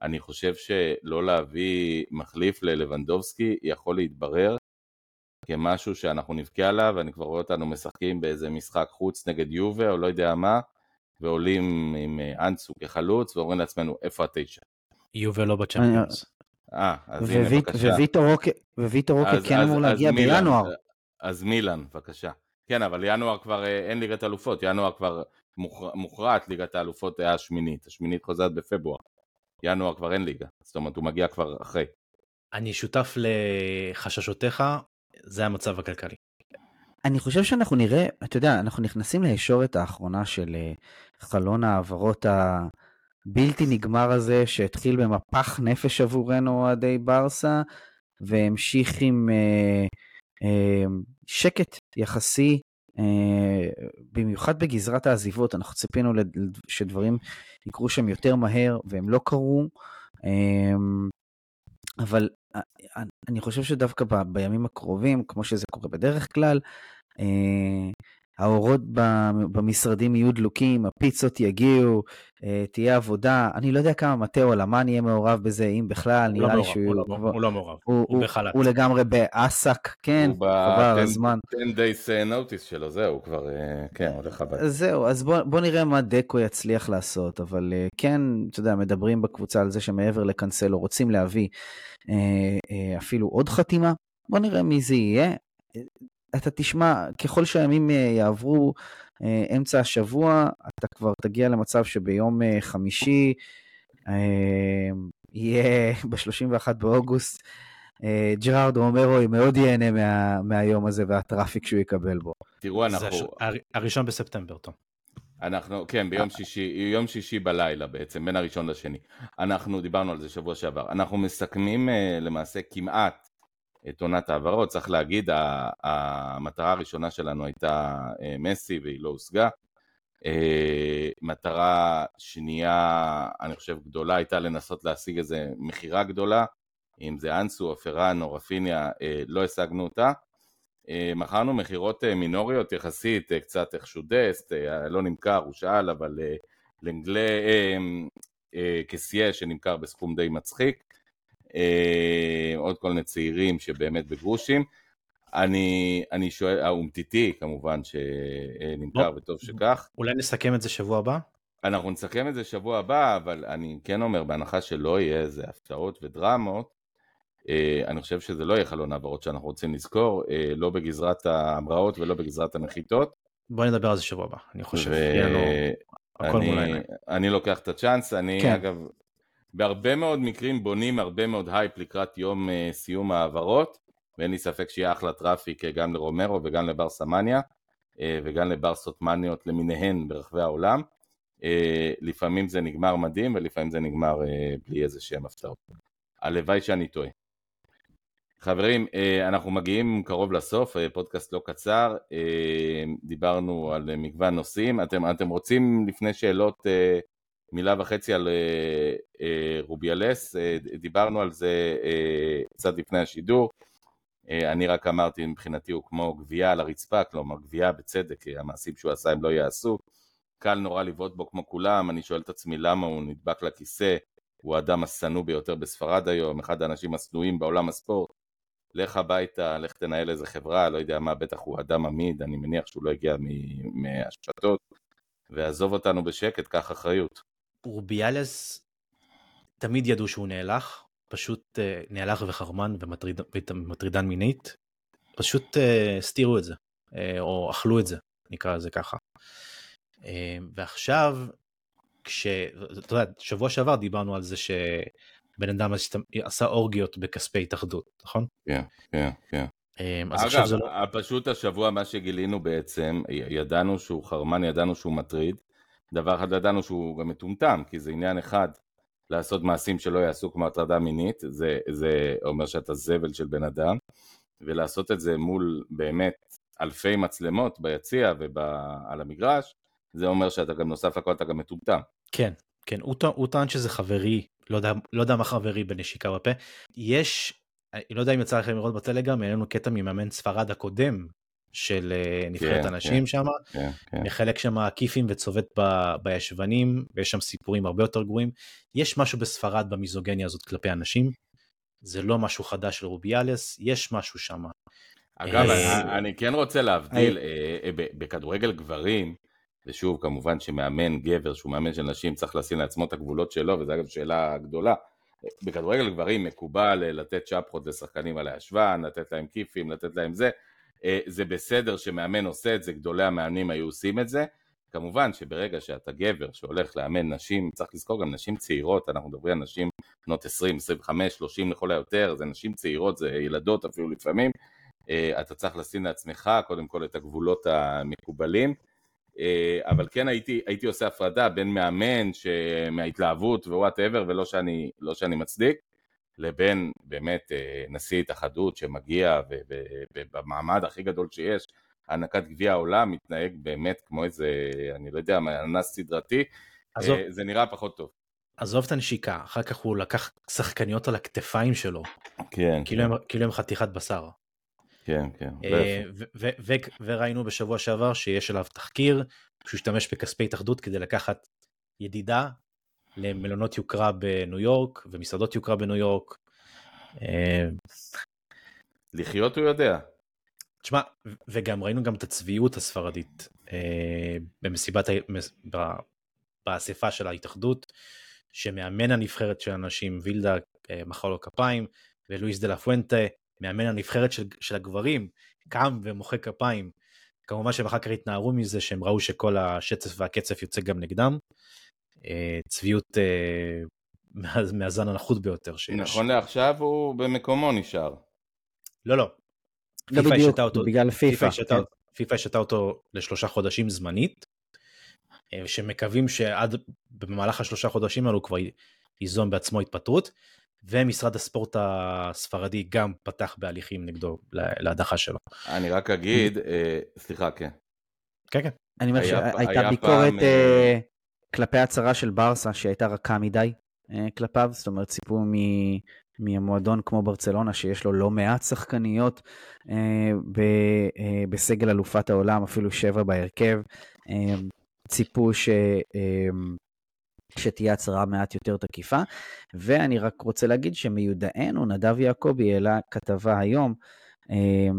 אני חושב שלא להביא מחליף ללבנדובסקי יכול להתברר כמשהו שאנחנו נבכה עליו, אני כבר רואה אותנו משחקים באיזה משחק חוץ נגד יובה או לא יודע מה, ועולים עם אה, אנסו כחלוץ ואומרים לעצמנו איפה התשע. יובל לא בצ'מפיונס. אה, אז הנה בבקשה. וויטור רוקה- כן אמור להגיע מילאן, בינואר. אז מילאן, בבקשה. כן, אבל ינואר כבר אה, אין ליגת אלופות, ינואר כבר מוכרעת ליגת האלופות היה השמינית, השמינית חוזרת בפברואר. ינואר כבר אין ליגה, זאת אומרת הוא מגיע כבר אחרי. אני שותף לחששותיך, זה המצב הכלכלי. אני חושב שאנחנו נראה, אתה יודע, אנחנו נכנסים לישורת האחרונה של אה, חלון ההעברות הבלתי נגמר הזה, שהתחיל במפח נפש עבורנו אוהדי ברסה, והמשיך עם אה, אה, שקט יחסי, אה, במיוחד בגזרת העזיבות, אנחנו ציפינו שדברים יקרו שם יותר מהר, והם לא קרו. אה, אבל אה, אני חושב שדווקא בימים הקרובים, כמו שזה קורה בדרך כלל, אה, האורות במשרדים יהיו דלוקים, הפיצות יגיעו, אה, תהיה עבודה. אני לא יודע כמה מתאו למאן יהיה מעורב בזה, אם בכלל, הוא לא נראה לי מעורב, שהוא הוא לא- כבר- הוא לא מעורב, הוא- הוא הוא- בחל"ת. הוא לגמרי באסק, כן, הוא חבל הזמן. 10 days אה, notice שלו, זהו, הוא כבר, אה, כן, הולך הביתה. אז זהו, אז בוא, בוא נראה מה דקו יצליח לעשות, אבל כן, אתה יודע, מדברים בקבוצה על זה שמעבר לקנסלו רוצים להביא אפילו עוד חתימה, בוא נראה מי זה יהיה. אה, אתה תשמע, ככל שהימים uh, יעברו, uh, אמצע השבוע, אתה כבר תגיע למצב שביום uh, חמישי, יהיה ב-31 באוגוסט, ג'רארד רומרו מאוד ייהנה מה, מהיום הזה והטראפיק שהוא יקבל בו. תראו, זה אנחנו, הש- הר- הראשון בספטמבר, תום. אנחנו, כן, ביום שישי, יום שישי בלילה בעצם, בין הראשון לשני. אנחנו דיברנו על זה שבוע שעבר. אנחנו מסכמים אה, למעשה כמעט את עונת ההעברות. צריך להגיד, המטרה הראשונה שלנו הייתה אה, מסי והיא לא הושגה. אה, מטרה שנייה, אני חושב, גדולה הייתה לנסות להשיג איזה מכירה גדולה. אם זה אנסו או פראן או רפיניה, אה, לא השגנו אותה. מכרנו מכירות מינוריות יחסית, קצת איכשהו דסט, לא נמכר, הוא שאל, אבל לנגלה קסיה שנמכר בסכום די מצחיק, עוד כל מיני צעירים שבאמת בגרושים. אני, אני שואל, האומטיטי כמובן שנמכר. וטוב שכך. אולי נסכם את זה שבוע הבא? אנחנו נסכם את זה שבוע הבא, אבל אני כן אומר, בהנחה שלא יהיה איזה הפתעות ודרמות, אה, אני חושב שזה לא יהיה חלון העברות שאנחנו רוצים לזכור, אה, לא בגזרת ההמראות ולא בגזרת הנחיתות. בוא נדבר על זה שבוע הבא, אני חושב. ו- יהיה לנו הכל מול העיניים. אני לוקח את הצ'אנס, אני כן. אגב בהרבה מאוד מקרים בונים הרבה מאוד הייפ לקראת יום אה, סיום העברות, ואין לי ספק שיהיה אחלה traffic אה, גם לרומרו וגם לבר סמניה, אה, וגם לבר סוטמניות למיניהן ברחבי העולם. לפעמים זה נגמר מדהים ולפעמים זה נגמר בלי איזה שהם הפתעות. הלוואי שאני טועה. חברים, אנחנו מגיעים קרוב לסוף, פודקאסט לא קצר, דיברנו על מגוון נושאים, אתם, אתם רוצים לפני שאלות מילה וחצי על אה, אה, רוביאלס, אה, דיברנו על זה קצת לפני השידור, אני רק אמרתי מבחינתי הוא כמו גבייה על הרצפה, כלומר גבייה בצדק, המעשים שהוא עשה הם לא יעשו, קל נורא לבעוט בו כמו כולם, אני שואל את עצמי למה הוא נדבק לכיסא, הוא האדם השנוא ביותר בספרד היום, אחד האנשים השנואים בעולם הספורט, לך הביתה, לך תנהל איזה חברה, לא יודע מה, בטח הוא אדם עמיד, אני מניח שהוא לא הגיע מהשפטות, ועזוב אותנו בשקט, קח אחריות. רוביאלס, תמיד ידעו שהוא נאלח, פשוט אה, נאלח וחרמן ומטריד, ומטרידן מינית, פשוט אה, הסתירו את זה, אה, או אכלו את זה, נקרא לזה ככה. אה, ועכשיו, כש... אתה יודע, שבוע שעבר דיברנו על זה שבן אדם עשה אורגיות בכספי התאחדות, נכון? כן, כן, כן. אה, אגב, לא... פשוט השבוע מה שגילינו בעצם, ידענו שהוא חרמן, ידענו שהוא מטריד, דבר אחד ידענו שהוא גם מטומטם, כי זה עניין אחד לעשות מעשים שלא יעשו כמו הטרדה מינית, זה, זה אומר שאתה זבל של בן אדם, ולעשות את זה מול באמת אלפי מצלמות ביציע ועל המגרש, זה אומר שאתה גם נוסף לכל אתה גם מטומטם. כן, כן, הוא, הוא טען שזה חברי, לא יודע, לא יודע מה חברי בנשיקה בפה. יש, אני לא יודע אם יצא לכם לראות בטלגרם, היה לנו קטע ממאמן ספרד הקודם של אה, נבחרת כן, הנשים כן. שם, כן, כן. מחלק שם כיפים וצובט ב, בישבנים, ויש שם סיפורים הרבה יותר גרועים. יש משהו בספרד במיזוגניה הזאת כלפי הנשים, זה לא משהו חדש של רוביאלס, יש משהו שם. אגב, אה, אני, אני כן רוצה להבדיל, אה, בכדורגל גברים, ושוב, כמובן שמאמן גבר שהוא מאמן של נשים צריך לשים לעצמו את הגבולות שלו, וזו אגב שאלה גדולה. בכדורגל גברים מקובל לתת צ'פחות לשחקנים על הישבן, לתת להם כיפים, לתת להם זה. אה, זה בסדר שמאמן עושה את זה, גדולי המאמנים היו עושים את זה. כמובן שברגע שאתה גבר שהולך לאמן נשים, צריך לזכור גם נשים צעירות, אנחנו מדברים על נשים בנות 20, 25, 30 לכל היותר, זה נשים צעירות, זה ילדות אפילו לפעמים. אה, אתה צריך לשים לעצמך קודם כל את הגבולות המקובלים. אה, אבל כן הייתי, הייתי עושה הפרדה בין מאמן מההתלהבות ו whatever ולא שאני, לא שאני מצדיק לבין באמת אה, נשיא התאחדות שמגיע ובמעמד הכי גדול שיש הענקת גביע העולם מתנהג באמת כמו איזה אני לא יודע אנס סדרתי עזוב, אה, זה נראה פחות טוב. עזוב את הנשיקה, אחר כך הוא לקח שחקניות על הכתפיים שלו, כן, כאילו הם, כאילו הם חתיכת בשר. כן, כן. אה, וראינו בשבוע שעבר שיש עליו תחקיר שהוא השתמש בכספי התאחדות כדי לקחת ידידה למלונות יוקרה בניו יורק ומסעדות יוקרה בניו יורק. אה, לחיות הוא יודע. תשמע, וגם ראינו גם את הצביעות הספרדית אה, במסיבת, באספה של ההתאחדות, שמאמן הנבחרת של הנשים וילדה אה, מחא לו כפיים, ולואיס דה לה פואנטה, מאמן הנבחרת של, של הגברים, קם ומוחא כפיים. כמובן שהם אחר כך התנערו מזה שהם ראו שכל השצף והקצף יוצא גם נגדם. אה, צביעות אה, מה- מהזן הנחות ביותר שיש. נכון לעכשיו הוא במקומו נשאר. לא, לא. לא פיפ"א בדיוק, אותו- בגלל פיפ"א. פיפ"א השעתה- כן. פיפ"א השעתה אותו לשלושה חודשים זמנית, אה, שמקווים שעד במהלך השלושה חודשים האלו כבר ייזום בעצמו התפטרות, ומשרד הספורט הספרדי גם פתח בהליכים נגדו לה- להדחה שלו. אני רק אגיד, סליחה, כן. כן, כן. אני אומר שהייתה ביקורת פעם, כלפי הצהרה של ברסה שהייתה רכה מדי אה, כלפיו, זאת אומרת ציפו מ- מהמועדון כמו ברצלונה שיש לו לא מעט שחקניות אה, ב- אה, בסגל אלופת העולם, אפילו שבע בהרכב, אה, ציפו ש... אה, שתהיה הצהרה מעט יותר תקיפה. ואני רק רוצה להגיד שמיודענו, נדב יעקבי העלה כתבה היום, אה,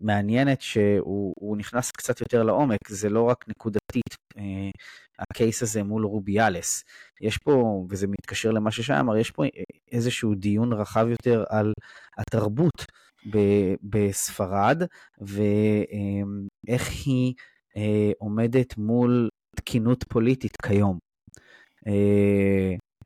מעניינת שהוא הוא נכנס קצת יותר לעומק, זה לא רק נקודתית, אה, הקייס הזה מול רוביאלס. יש פה, וזה מתקשר למה ששי אמר, יש פה איזשהו דיון רחב יותר על התרבות ב- בספרד, ואיך היא אה, עומדת מול תקינות פוליטית כיום.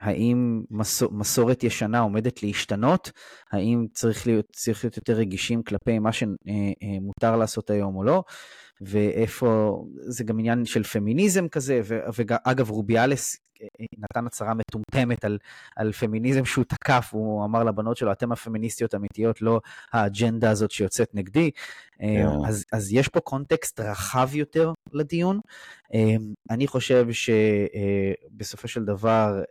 אה, האם מסור, מסורת ישנה עומדת להשתנות? האם צריך להיות, צריך להיות יותר רגישים כלפי מה שמותר לעשות היום או לא? ואיפה, זה גם עניין של פמיניזם כזה, ואגב רוביאלס נתן הצהרה מטומטמת על, על פמיניזם שהוא תקף, הוא אמר לבנות שלו, אתם הפמיניסטיות האמיתיות, לא האג'נדה הזאת שיוצאת נגדי. Yeah. כן. אז, אז יש פה קונטקסט רחב יותר לדיון. אני חושב שבסופו של דבר,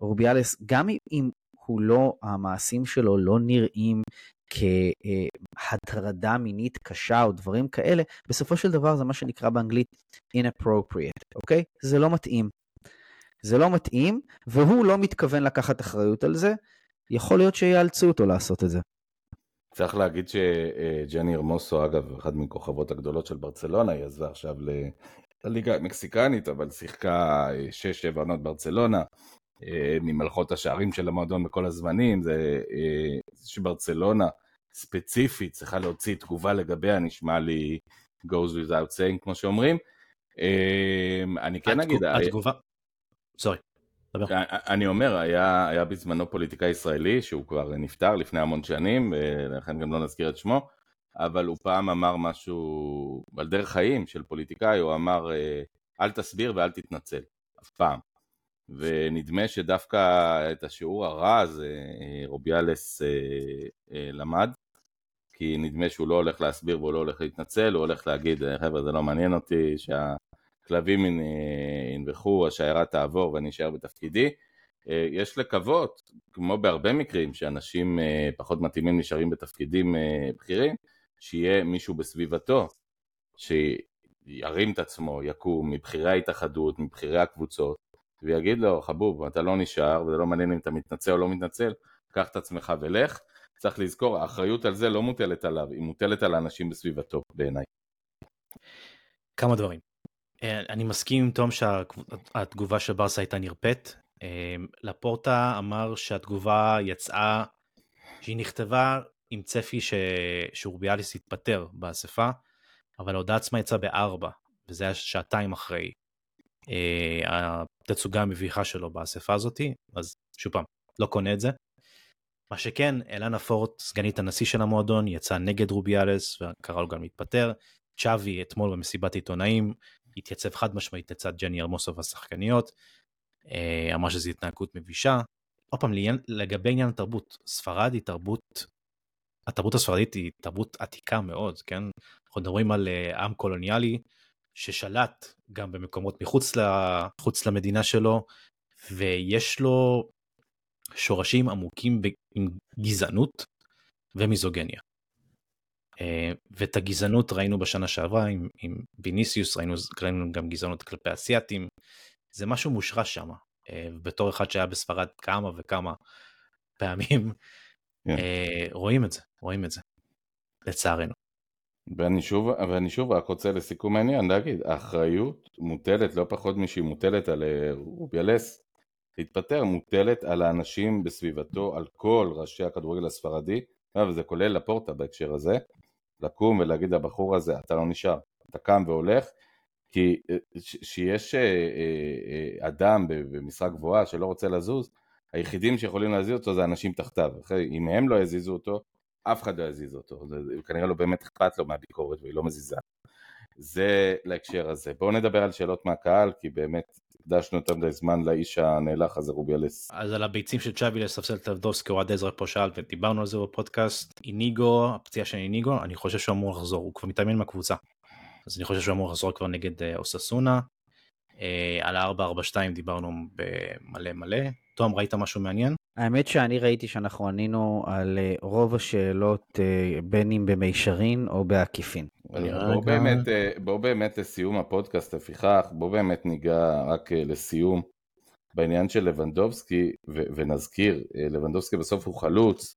רוביאלס, גם אם הוא לא, המעשים שלו לא נראים כהטרדה מינית קשה או דברים כאלה, בסופו של דבר זה מה שנקרא באנגלית inappropriate, אוקיי? זה לא מתאים. זה לא מתאים, והוא לא מתכוון לקחת אחריות על זה, יכול להיות שיאלצו אותו לעשות את זה. צריך להגיד שג'ני ארמוסו, אגב, אחת מכוכבות הגדולות של ברצלונה, היא עזבה עכשיו לליגה המקסיקנית, אבל שיחקה 6-7 עונות ברצלונה, אה, ממלכות השערים של המועדון בכל הזמנים, זה אה, שברצלונה ספציפית צריכה להוציא תגובה לגביה, נשמע לי goes without saying כמו שאומרים. אה, אני כן אגיד... התגובה, סורי. אני אומר, היה, היה בזמנו פוליטיקאי ישראלי שהוא כבר נפטר לפני המון שנים, ולכן גם לא נזכיר את שמו, אבל הוא פעם אמר משהו על דרך חיים של פוליטיקאי, הוא אמר אל תסביר ואל תתנצל, אף פעם. ונדמה שדווקא את השיעור הרע הזה רוביאלס למד, כי נדמה שהוא לא הולך להסביר והוא לא הולך להתנצל, הוא הולך להגיד חבר'ה זה לא מעניין אותי, שה... כלבים ינבחו, השיירה תעבור ואני אשאר בתפקידי. אה, יש לקוות, כמו בהרבה מקרים שאנשים אה, פחות מתאימים נשארים בתפקידים אה, בכירים, שיהיה מישהו בסביבתו שירים את עצמו, יקום מבכירי ההתאחדות, מבכירי הקבוצות, ויגיד לו, חבוב, אתה לא נשאר, וזה לא מעניין אם אתה מתנצל או לא מתנצל, קח את עצמך ולך. צריך לזכור, האחריות על זה לא מוטלת עליו, היא מוטלת על האנשים בסביבתו, בעיניי. כמה דברים. אה, אני מסכים עם תום שהתגובה של ברסה הייתה נרפאת. אה, לפורטה אמר שהתגובה יצאה, שהיא נכתבה עם צפי ש... שאורביאליס יתפטר באספה, אבל ההודעה עצמה יצאה בארבע, וזה היה שעתיים אחרי אה, התצוגה המביכה שלו באספה הזאתי, אז שוב פעם, לא קונה את זה. מה שכן, אלנה פורט, סגנית הנשיא של המועדון, יצאה נגד רוביאלס וקרא לו גם להתפטר. צ'אבי אתמול במסיבת עיתונאים התייצב חד משמעית לצד ג'ני ארמוסוב השחקניות, אה, אמר שזו התנהגות מבישה. עוד פעם, לגבי עניין התרבות, ספרד היא תרבות, התרבות הספרדית היא תרבות עתיקה מאוד, כן? אנחנו מדברים על אה, עם קולוניאלי ששלט גם במקומות מחוץ לחוץ למדינה שלו, ויש לו שורשים עמוקים עם גזענות ומיזוגניה. אה, ואת הגזענות ראינו בשנה שעברה עם, עם ביניסיוס, ראינו, ראינו גם גזענות כלפי אסיאתים, זה משהו מושרש שם. אה, בתור אחד שהיה בספרד כמה וכמה פעמים, yeah. כן. אה, רואים את זה, רואים את זה, לצערנו. ואני שוב, ואני שוב רק רוצה לסיכום העניין להגיד, האחריות מוטלת לא פחות משהיא מוטלת על רוביאלס להתפטר, מוטלת על האנשים בסביבתו, על כל ראשי הכדורגל הספרדי, וזה כולל לפורטה בהקשר הזה, לקום ולהגיד לבחור הזה אתה לא נשאר, אתה קם והולך כי אה, שיש אה, אה, אדם במשרה גבוהה שלא רוצה לזוז, היחידים שיכולים להזיז אותו זה אנשים תחתיו, אם הם לא יזיזו אותו, אף אחד לא יזיז אותו, זה כנראה לא באמת אכפת לו מהביקורת והיא לא מזיזה. זה להקשר הזה. בואו נדבר על שאלות מהקהל, כי באמת הקדשנו יותר מדי זמן לאיש הנאלח הזה רוביאלס. אז על הביצים של צ'אבי לספסל את אבדובסקי, אוהד עזרא פה שאל ודיברנו על זה בפודקאסט. איניגו, הפציעה של איניגו, אני חושב שהוא אמור לחזור, הוא כבר מתאמן מהקבוצה. אז אני חושב שהוא אמור לחזור כבר נגד אה, אוססונה. אה, על ה-442 דיברנו במלא מלא. תום, ראית משהו מעניין? האמת שאני ראיתי שאנחנו ענינו על אה, רוב השאלות בין אם במישרין או בעקיפין. בואו באמת, בוא באמת לסיום הפודקאסט לפיכך, בואו באמת ניגע רק לסיום בעניין של לבנדובסקי ונזכיר, לבנדובסקי בסוף הוא חלוץ,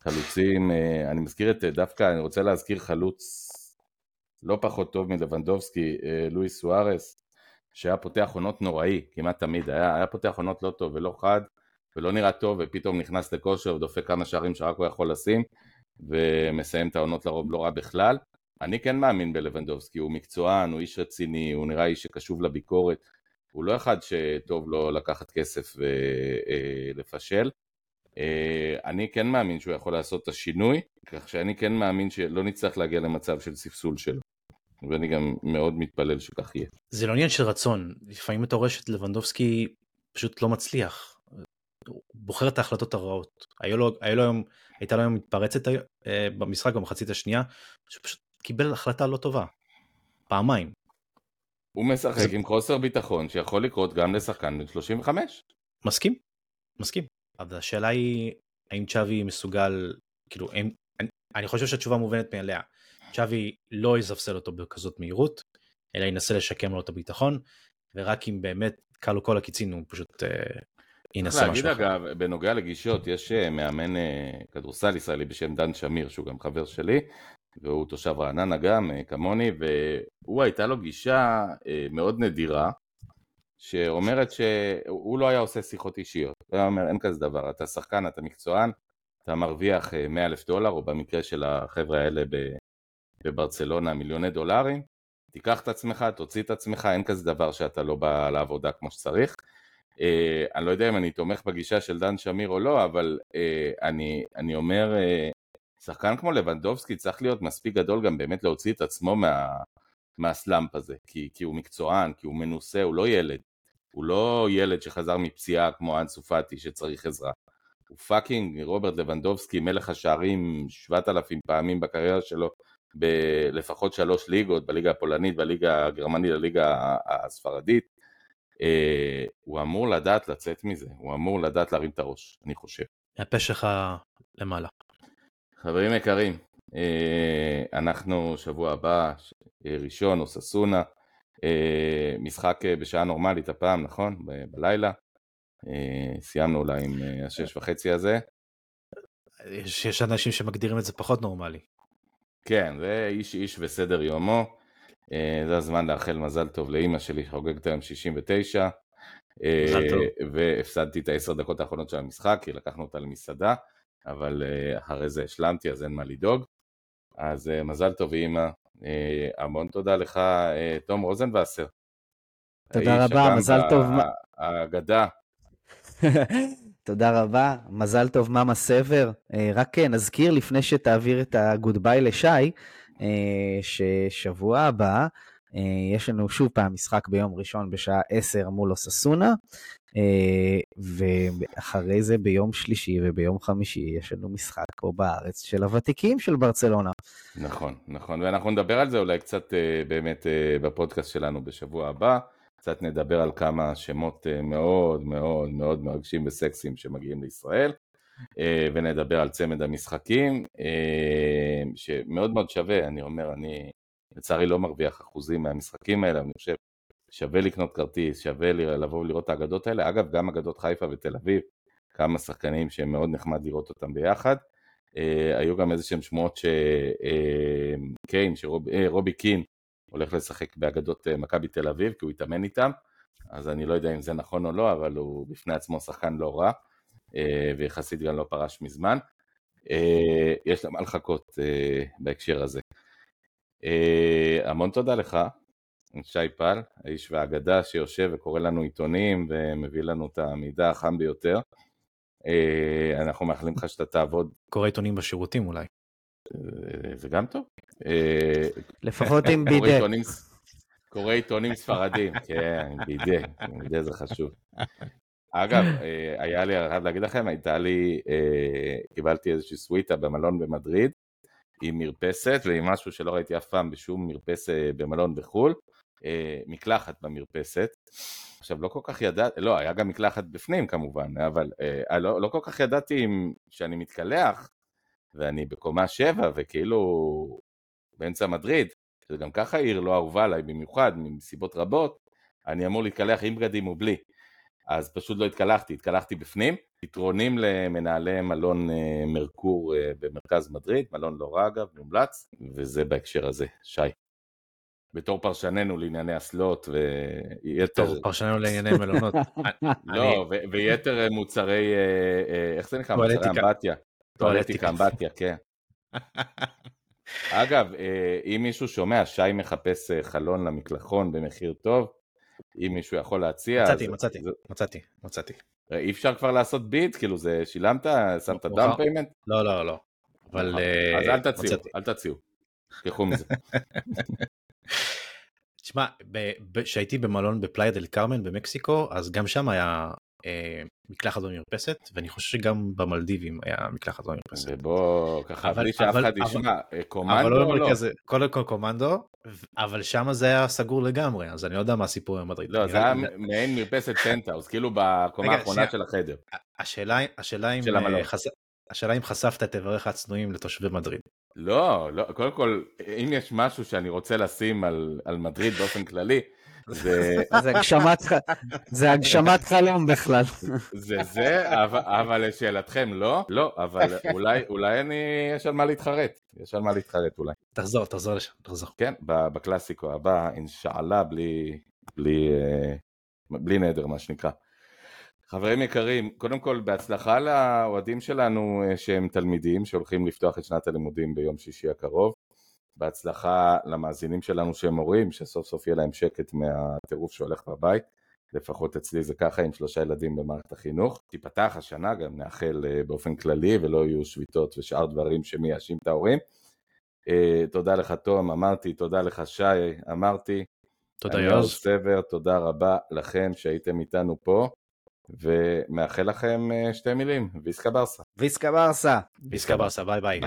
חלוצים, אני מזכיר את דווקא, אני רוצה להזכיר חלוץ לא פחות טוב מלבנדובסקי, לואיס סוארס, שהיה פותח עונות נוראי, כמעט תמיד, היה, היה פותח עונות לא טוב ולא חד ולא נראה טוב ופתאום נכנס לכושר ודופק כמה שערים שרק הוא יכול לשים ומסיים את העונות לרוב לא רע בכלל. אני כן מאמין בלבנדובסקי, הוא מקצוען, הוא איש רציני, הוא נראה איש שקשוב לביקורת הוא לא אחד שטוב לו לקחת כסף ולפשל. אני כן מאמין שהוא יכול לעשות את השינוי, כך שאני כן מאמין שלא נצטרך להגיע למצב של ספסול שלו. ואני גם מאוד מתפלל שכך יהיה. זה לא עניין של רצון, לפעמים אתה רואה שלבנדובסקי פשוט לא מצליח. בוחר את ההחלטות הרעות. היה לו, היה לו היום, הייתה לו היום מתפרצת אה, במשחק במחצית השנייה, שפשוט קיבל החלטה לא טובה. פעמיים. הוא משחק זה... עם חוסר ביטחון שיכול לקרות גם לשחקן בן 35. מסכים, מסכים. אבל השאלה היא, האם צ'אבי מסוגל, כאילו, הם, אני, אני חושב שהתשובה מובנת מאליה. צ'אבי לא יזפסל אותו בכזאת מהירות, אלא ינסה לשקם לו את הביטחון, ורק אם באמת כלו כל הקיצין הוא פשוט אה, ינסה משהו אחר. להגיד אגב, בנוגע לגישות, יש אה, מאמן אה, כדורסל ישראלי בשם דן שמיר, שהוא גם חבר שלי, והוא תושב רעננה גם, אה, כמוני, והוא הייתה לו גישה אה, מאוד נדירה, שאומרת שהוא לא היה עושה שיחות אישיות. הוא היה אומר, אין כזה דבר, אתה שחקן, אתה מקצוען, אתה מרוויח 100 אלף דולר, או במקרה של החבר'ה האלה בברצלונה מיליוני דולרים, תיקח את עצמך, תוציא את עצמך, אין כזה דבר שאתה לא בא לעבודה כמו שצריך. אני לא יודע אם אני תומך בגישה של דן שמיר או לא, אבל אני, אני אומר, שחקן כמו לבנדובסקי צריך להיות מספיק גדול גם באמת להוציא את עצמו מה, מה slump הזה, כי, כי הוא מקצוען, כי הוא מנוסה, הוא לא ילד. הוא לא ילד שחזר מפציעה כמו אנסו פאטי שצריך עזרה. הוא fucking רוברט לבנדובסקי, מלך השערים 7,000 פעמים בקריירה שלו, בלפחות שלוש ליגות, בליגה הפולנית, בליגה הגרמנית, בליגה הספרדית. אה, הוא אמור לדעת לצאת מזה, הוא אמור לדעת להרים את הראש, אני חושב. הפה שלך למעלה. חברים יקרים, אה, אנחנו שבוע הבא, ראשון או ססונה, אה, משחק בשעה נורמלית הפעם, נכון? בלילה. סיימנו אולי עם השש וחצי הזה. יש, יש אנשים שמגדירים את זה פחות נורמלי. כן, זה איש איש וסדר יומו. אה, זה הזמן לאחל מזל טוב לאימא שלי שחוגגת היום 69. מזל טוב. אה, והפסדתי את העשר דקות האחרונות של המשחק, כי לקחנו אותה למסעדה, אבל אה, אחרי זה השלמתי, אז אין מה לדאוג. אז מזל טוב אימא. המון תודה לך, תום רוזנבסר. תודה רבה, מזל טוב. האגדה. תודה רבה, מזל טוב מאמה סבר. רק נזכיר לפני שתעביר את הגוד ביי לשי, אה, ששבוע הבא אה, יש לנו שוב פעם משחק ביום ראשון בשעה 10 מול אוססונה, אה, ואחרי זה ביום שלישי וביום חמישי יש לנו משחק פה בארץ של הוותיקים של ברצלונה. נכון, נכון, ואנחנו נדבר על זה אולי קצת באמת בפודקאסט שלנו בשבוע הבא. קצת נדבר על כמה שמות מאוד מאוד מאוד מרגשים וסקסיים שמגיעים לישראל. אה, ונדבר על צמד המשחקים, אה, שמאוד מאוד שווה, אני אומר, אני לצערי לא מרוויח אחוזים מהמשחקים האלה, אני חושב שווה לקנות כרטיס, שווה לבוא ולראות את האגדות האלה, אגב גם אגדות חיפה ותל אביב, כמה שחקנים שמאוד נחמד לראות אותם ביחד, אה, היו גם איזה שהם שמועות שקיין, שרובי קין הולך לשחק באגדות מכבי תל אביב כי הוא התאמן איתם, אז אני לא יודע אם זה נכון או לא, אבל הוא בפני עצמו שחקן לא רע. אה, ויחסית גם לא פרש מזמן. אה, יש לה מה לחכות אה, בהקשר הזה. המון תודה לך, שי פל, האיש והאגדה שיושב וקורא לנו עיתונים ומביא לנו את המידע החם ביותר. אנחנו מאחלים לך שאתה תעבוד. קורא עיתונים בשירותים אולי. זה גם טוב. לפחות עם בידה. קורא עיתונים ספרדים, כן, בידה, בידה זה חשוב. אגב, אה, היה לי, אני חייב להגיד לכם, הייתה לי, אה, קיבלתי איזושהי סוויטה במלון במדריד, עם מרפסת ועם משהו שלא ראיתי אף פעם בשום מרפסת במלון בחו"ל, אה, מקלחת במרפסת. עכשיו, לא כל כך ידעתי, לא, היה גם מקלחת בפנים כמובן, אבל לא, לא כל כך ידעתי אם, שאני מתקלח, ואני בקומה שבע, וכאילו באמצע מדריד, שזה גם ככה עיר לא אהובה עליי במיוחד, מסיבות רבות, אני אמור להתקלח עם בגדים ובלי. אז פשוט לא התקלחתי, התקלחתי בפנים. פתרונים למנהלי מלון אה, מרקור אה, במרכז מדריד, מלון לא רע אגב, מומלץ, וזה בהקשר הזה. שי. בתור פרשננו לענייני אסלות ויתר... בתור פרשננו לענייני מלונות. לא, ויתר מוצרי, אה, איך זה נקרא? מוצרי אמבטיה. טואלטיקה אמבטיה, כן. אגב, אם מישהו שומע, שי מחפש חלון למקלחון במחיר טוב, אם מישהו יכול להציע... מצאתי, מצאתי, מצאתי, מצאתי. אי אפשר כבר לעשות ביט? כאילו זה שילמת? שמת מאוחר. Down payment? לא, לא, לא. אבל... אה, אז אל תציעו. אל תציעו. תשכחו מזה. תשמע, כשהייתי במלון בפלאיה דל קרמן במקסיקו, אז גם שם היה אה, מקלחת במרפסת, ואני חושב שגם במלדיבים היה מקלחת במרפסת. ובוא, ככה, אבל- בלי שאף אחד ישמע, אה, אבל קומנדו לא לא? במרכז, קודם כל קומנדו, אבל שם זה היה סגור לגמרי, אז אני לא יודע מה הסיפור עם מדריד. לא, זה היה מעין מרפסת פנטהאוז, כאילו בקומה האחרונה. של החדר. השאלה, השאלה אם. אה, חש... השאלה אם חשפת את איבריך הצנועים לתושבי מדריד. לא, לא, קודם כל, אם יש משהו שאני רוצה לשים על, על מדריד באופן כללי, זה זה הגשמת זה הגשמת חלום בכלל. זה, זה אבל, אבל לשאלתכם לא, לא, אבל אולי, אולי אני, יש על מה להתחרט, יש על מה להתחרט אולי. תחזור, תחזור לשם, תחזור. כן, ב- בקלאסיקו הבא, אינשאללה, בלי, בלי, אה, בלי נדר, מה שנקרא. חברים יקרים, קודם כל בהצלחה לאוהדים שלנו אה, שהם תלמידים שהולכים לפתוח את שנת הלימודים ביום שישי הקרוב. בהצלחה למאזינים שלנו שהם הורים, שסוף סוף יהיה להם שקט מהטירוף שהולך בבית. לפחות אצלי זה ככה עם שלושה ילדים במערכת החינוך. תיפתח השנה, גם נאחל אה, באופן כללי ולא יהיו שביתות ושאר דברים שמייאשים את ההורים. אה, תודה לך תום, אמרתי, תודה לך שי, אמרתי. תודה יוז. סבר, תודה רבה לכם שהייתם איתנו פה, ומאחל לכם אה, שתי מילים, ויסקה ברסה. ויסקה ברסה. ויסקה ברסה, ביי ביי.